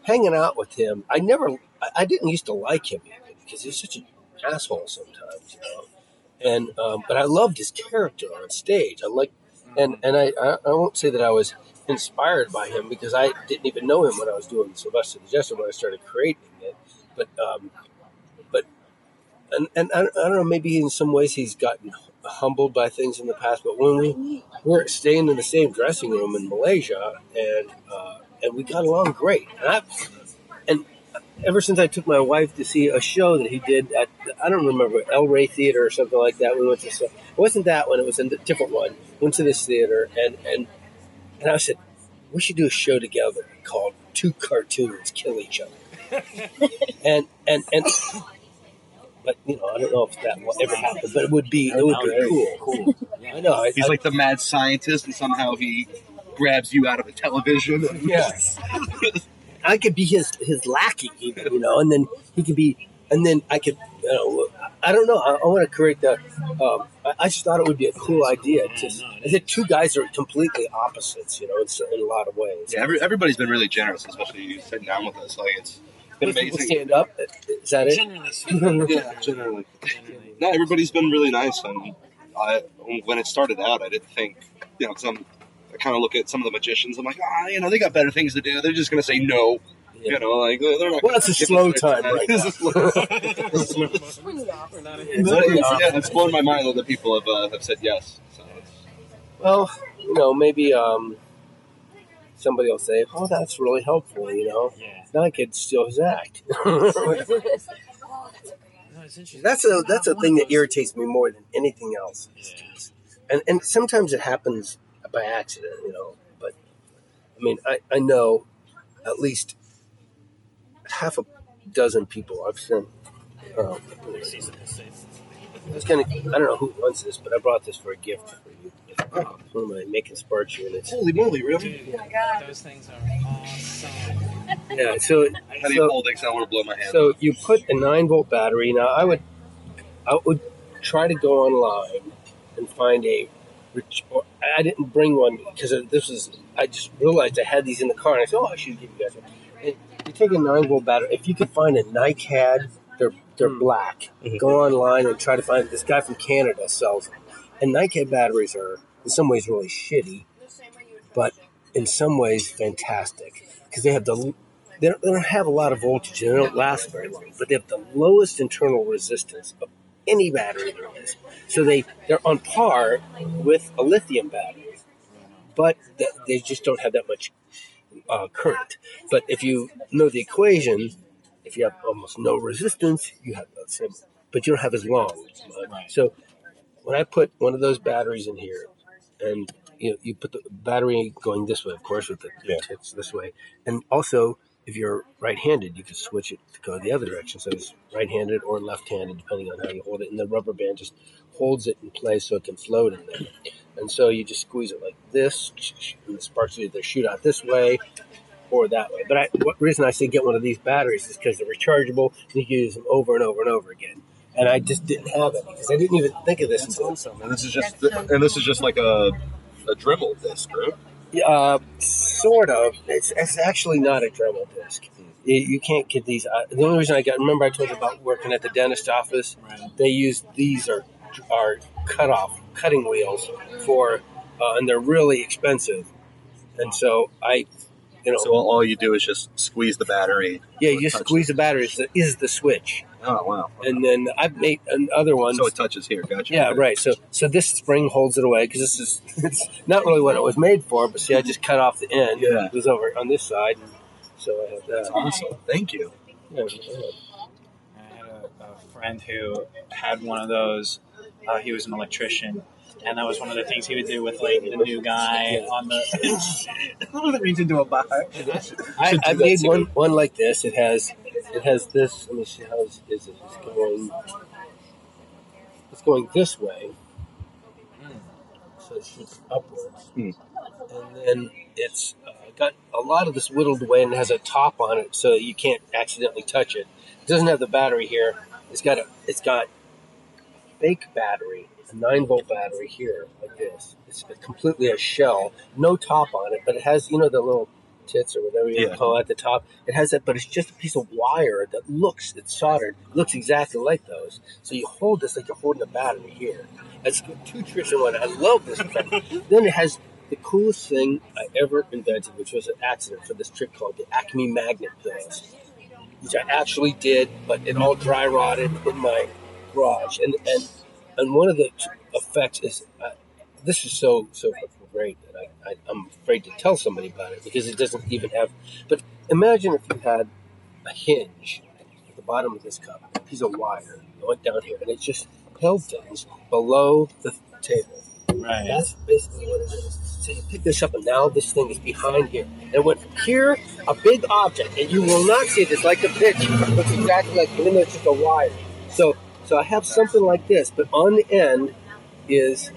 hanging out with him. I never, I, I didn't used to like him even because he's such an asshole sometimes, you know. And um, but I loved his character on stage. I like, and and I, I won't say that I was inspired by him because I didn't even know him when I was doing Sylvester the Jester when I started creating it. But um, but and and I, I don't know. Maybe in some ways he's gotten humbled by things in the past. But when we were staying in the same dressing room in Malaysia, and uh, and we got along great. And I and ever since I took my wife to see a show that he did at I don't remember El Rey Theater or something like that. We went to it wasn't that one. It was a different one. Went to this theater and and and I said we should do a show together called Two Cartoons Kill Each Other. and and and. But you know, I don't know if that will ever happen. But it would be, it would be cool. Cool. I know. He's I- like the mad scientist, and somehow he grabs you out of a television. and- Yeah. I could be his his lackey, even, you know, and then he could be, and then I could, you know, I don't know. I, I want to create that. Um, I, I just thought it would be a cool idea. To, I said two guys are completely opposites, you know, in, in a lot of ways. Yeah, every, everybody's been really generous, especially you sitting down with us. Like it's been If people amazing. stand up. Is that it? Generally speaking, Yeah, generally. generally. No, everybody's been really nice, and I when it started out, I didn't think, you know, because I'm. I kind of look at some of the magicians. I'm like, ah, you know, they got better things to do. They're just going to say no. Yeah. You know, like they're not. Well, it's a slow time right It's a slow- We're not a But it's- yeah, it's blown my mind that the people have uh, have said yes. So it's, Well, you know, maybe um, somebody will say, "Oh, that's really helpful," you know. Yeah. Now I could steal his act. No, it's interesting. that's a that's a thing that irritates me more than anything else. Yeah. and and sometimes it happens by accident, you know. But I mean, I I know at least half a dozen people I've sent. Uh, it's gonna. I don't know who wants this, but I brought this for a gift for you. Uh, one of my making sparks units. holy moly, really? Dude, those things are awesome. Yeah. So How do you hold it? 'Cause I don't want to blow my hand. so you put a nine volt battery. Now I would I would try to go online and find a. ret- or I didn't bring one because this was. I just realized I had these in the car, and I said, "Oh, I should give you guys one." And you take a nine volt battery. If you could find a NiCad, they're they're hmm. black. Mm-hmm. Go online and try to find. This guy from Canada sells them, and NiCad batteries are in some ways really shitty, but in some ways fantastic because they have the they don't, they don't have a lot of voltage and they don't last very long, but they have the lowest internal resistance of any battery there is. So they, they're on par with a lithium battery, but they just don't have that much uh, current. But if you know the equation, if you have almost no resistance, you have the same, but you don't have as long. So when I put one of those batteries in here, and you know, you put the battery going this way, of course, with the Yeah. tips this way, and also if you're right-handed, you can switch it to go the other direction. So it's right-handed or left-handed, depending on how you hold it. And the rubber band just holds it in place so it can float in there. And so you just squeeze it like this, and the sparks will either shoot out this way or that way. But I, what reason I say get one of these batteries is because they're rechargeable. and You can use them over and over and over again. And I just didn't have it because I didn't even think of this That's until awesome. And this is just and this is just like a a Dremel disc, right? Uh, sort of. It's, it's actually not a Dremel disc. You, you can't get these. Uh, the only reason I got remember I told you about working at the dentist office. Right. They use these are are cut off cutting wheels for, uh, and they're really expensive. And so I, you know, So all, all you do is just squeeze the battery. yeah, you just touch squeeze the battery. Is the, is the switch, Oh wow! and then I've made another one. So it touches here. Gotcha. Yeah, right. So so this spring holds it away because this is it's not really what it was made for. But see, I just cut off the end. Yeah. It was over on this side, so I have that. Awesome. Thank you. Yeah, yeah. I had a, a friend who had one of those, Uh, he was an electrician, and that was one of the things he would do with like the new guy on the. that reads into a bar. I, Should do I made one one like this. It has it has this. Let me see how is, is it? It's going. It's going this way. So it shoots upwards, Hmm. and then it's uh, got a lot of this whittled away and has a top on it, so you can't accidentally touch it. It doesn't have the battery here. It's got a it's got fake battery, a nine volt battery here, like this. It's completely a shell, no top on it, but it has you know the little tits or whatever you Yeah. call it at the top. It has that, but it's just a piece of wire that looks it's soldered, looks exactly like those. So you hold this like you're holding a battery here. It's two tricks in one. I love this effect. then it has the coolest thing I ever invented, which was an accident for this trick called the Acme magnet pills, which I actually did, but it all dry rotted in my garage. And and and one of the effects is uh, this is so so great that I, I I'm afraid to tell somebody about it because it doesn't even have. But imagine if you had a hinge at the bottom of this cup, a piece of wire going down here, and it just held things below the table. Right. That's basically what it is. So you pick this up, and now this thing is behind here. And it went from here, a big object, and you will not see this like the pitch. It looks exactly like, and then there's just a wire. So, so I have something like this, but on the end is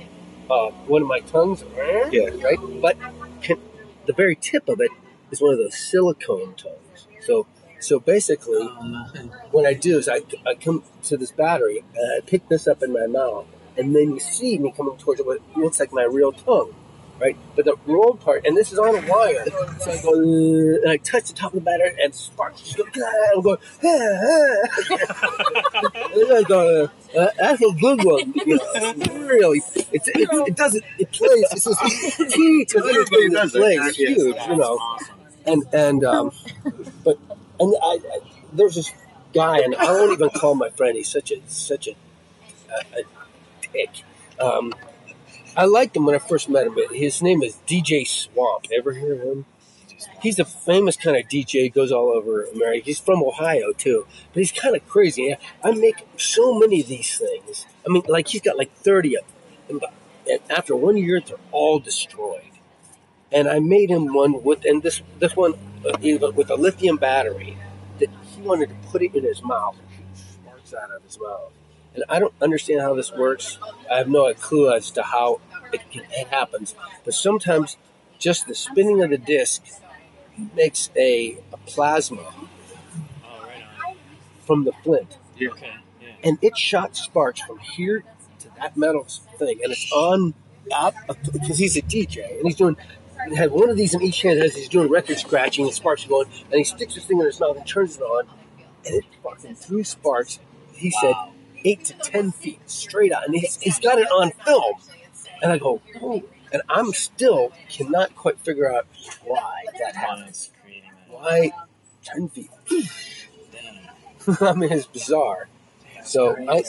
uh, one of my tongues. Yeah. Right. But can, the very tip of it is one of those silicone tongues. So, so basically, what I do is I, I come to this battery and I pick this up in my mouth, and then you see me coming towards it what looks like my real tongue, right? But the rolled part, and this is on a wire, so I go "Uh," and I touch the top of the battery, and sparks just go. "Ah," I'm going. "Ah, ah." and then I go. Uh, that's a good one. You know, really, it's, it, it doesn't. It plays. It's this teeny little Everybody that it. plays. It's huge, you know and and um, but and I, I there's this guy, and I won't even call my friend. He's such a such a a, a dick. Um, I liked him when I first met him, his name is DJ Swamp. Ever hear of him? He's a famous kind of DJ. Goes all over America. He's from Ohio too, but he's kind of crazy. I make so many of these things. I mean, like he's got like thirty of them, and, after one year, they're all destroyed and I made him one with, and this this one uh, with a lithium battery that he wanted to put it in his mouth shoot sparks out of his mouth. And I don't understand how this works. I have no clue as to how it, it happens. But sometimes just the spinning of the disc makes a, a plasma Oh, right from the flint, Okay. Yeah. and it shot sparks from here to that metal thing, and it's on up because he's a DJ and he's doing. He had one of these in each hand as he's doing record scratching and sparks are going, and he sticks his finger in his mouth and turns it on, and it fucking threw sparks. He said eight to ten feet straight out, and he's, he's got it on film. And I go, oh, and I'm still cannot quite figure out why that happened. It's creating that. Why ten feet? I mean, it's bizarre. So, I,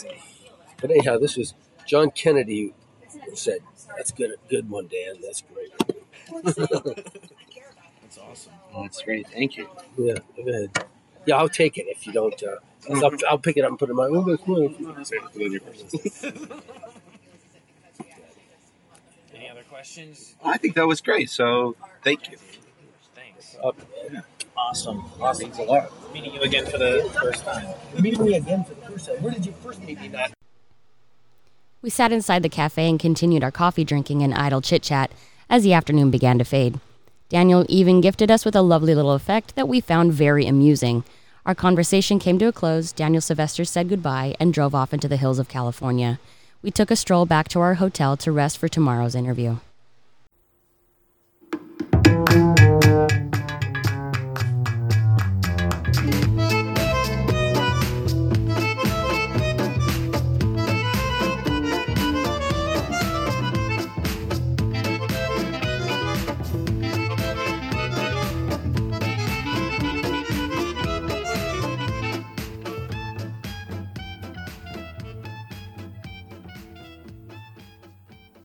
but anyhow, this was John Kennedy said, "That's good, good one, Dan. That's great." That's awesome. That's great. Thank you. Yeah, go ahead. Yeah, I'll take it if you don't. Uh, I'll, I'll pick it up and put it in my. Oh, that's mine. Any other questions? I think that was great. So thank you. Thanks. Uh, Awesome. Awesome. Thanks a lot. Meeting you again for the first time. meeting me again for the first time. Where did you first meet me? Not We sat inside the cafe and continued our coffee drinking and idle chit chat as the afternoon began to fade. Daniel even gifted us with a lovely little effect that we found very amusing. Our conversation came to a close, Daniel Sylvester said goodbye and drove off into the hills of California. We took a stroll back to our hotel to rest for tomorrow's interview.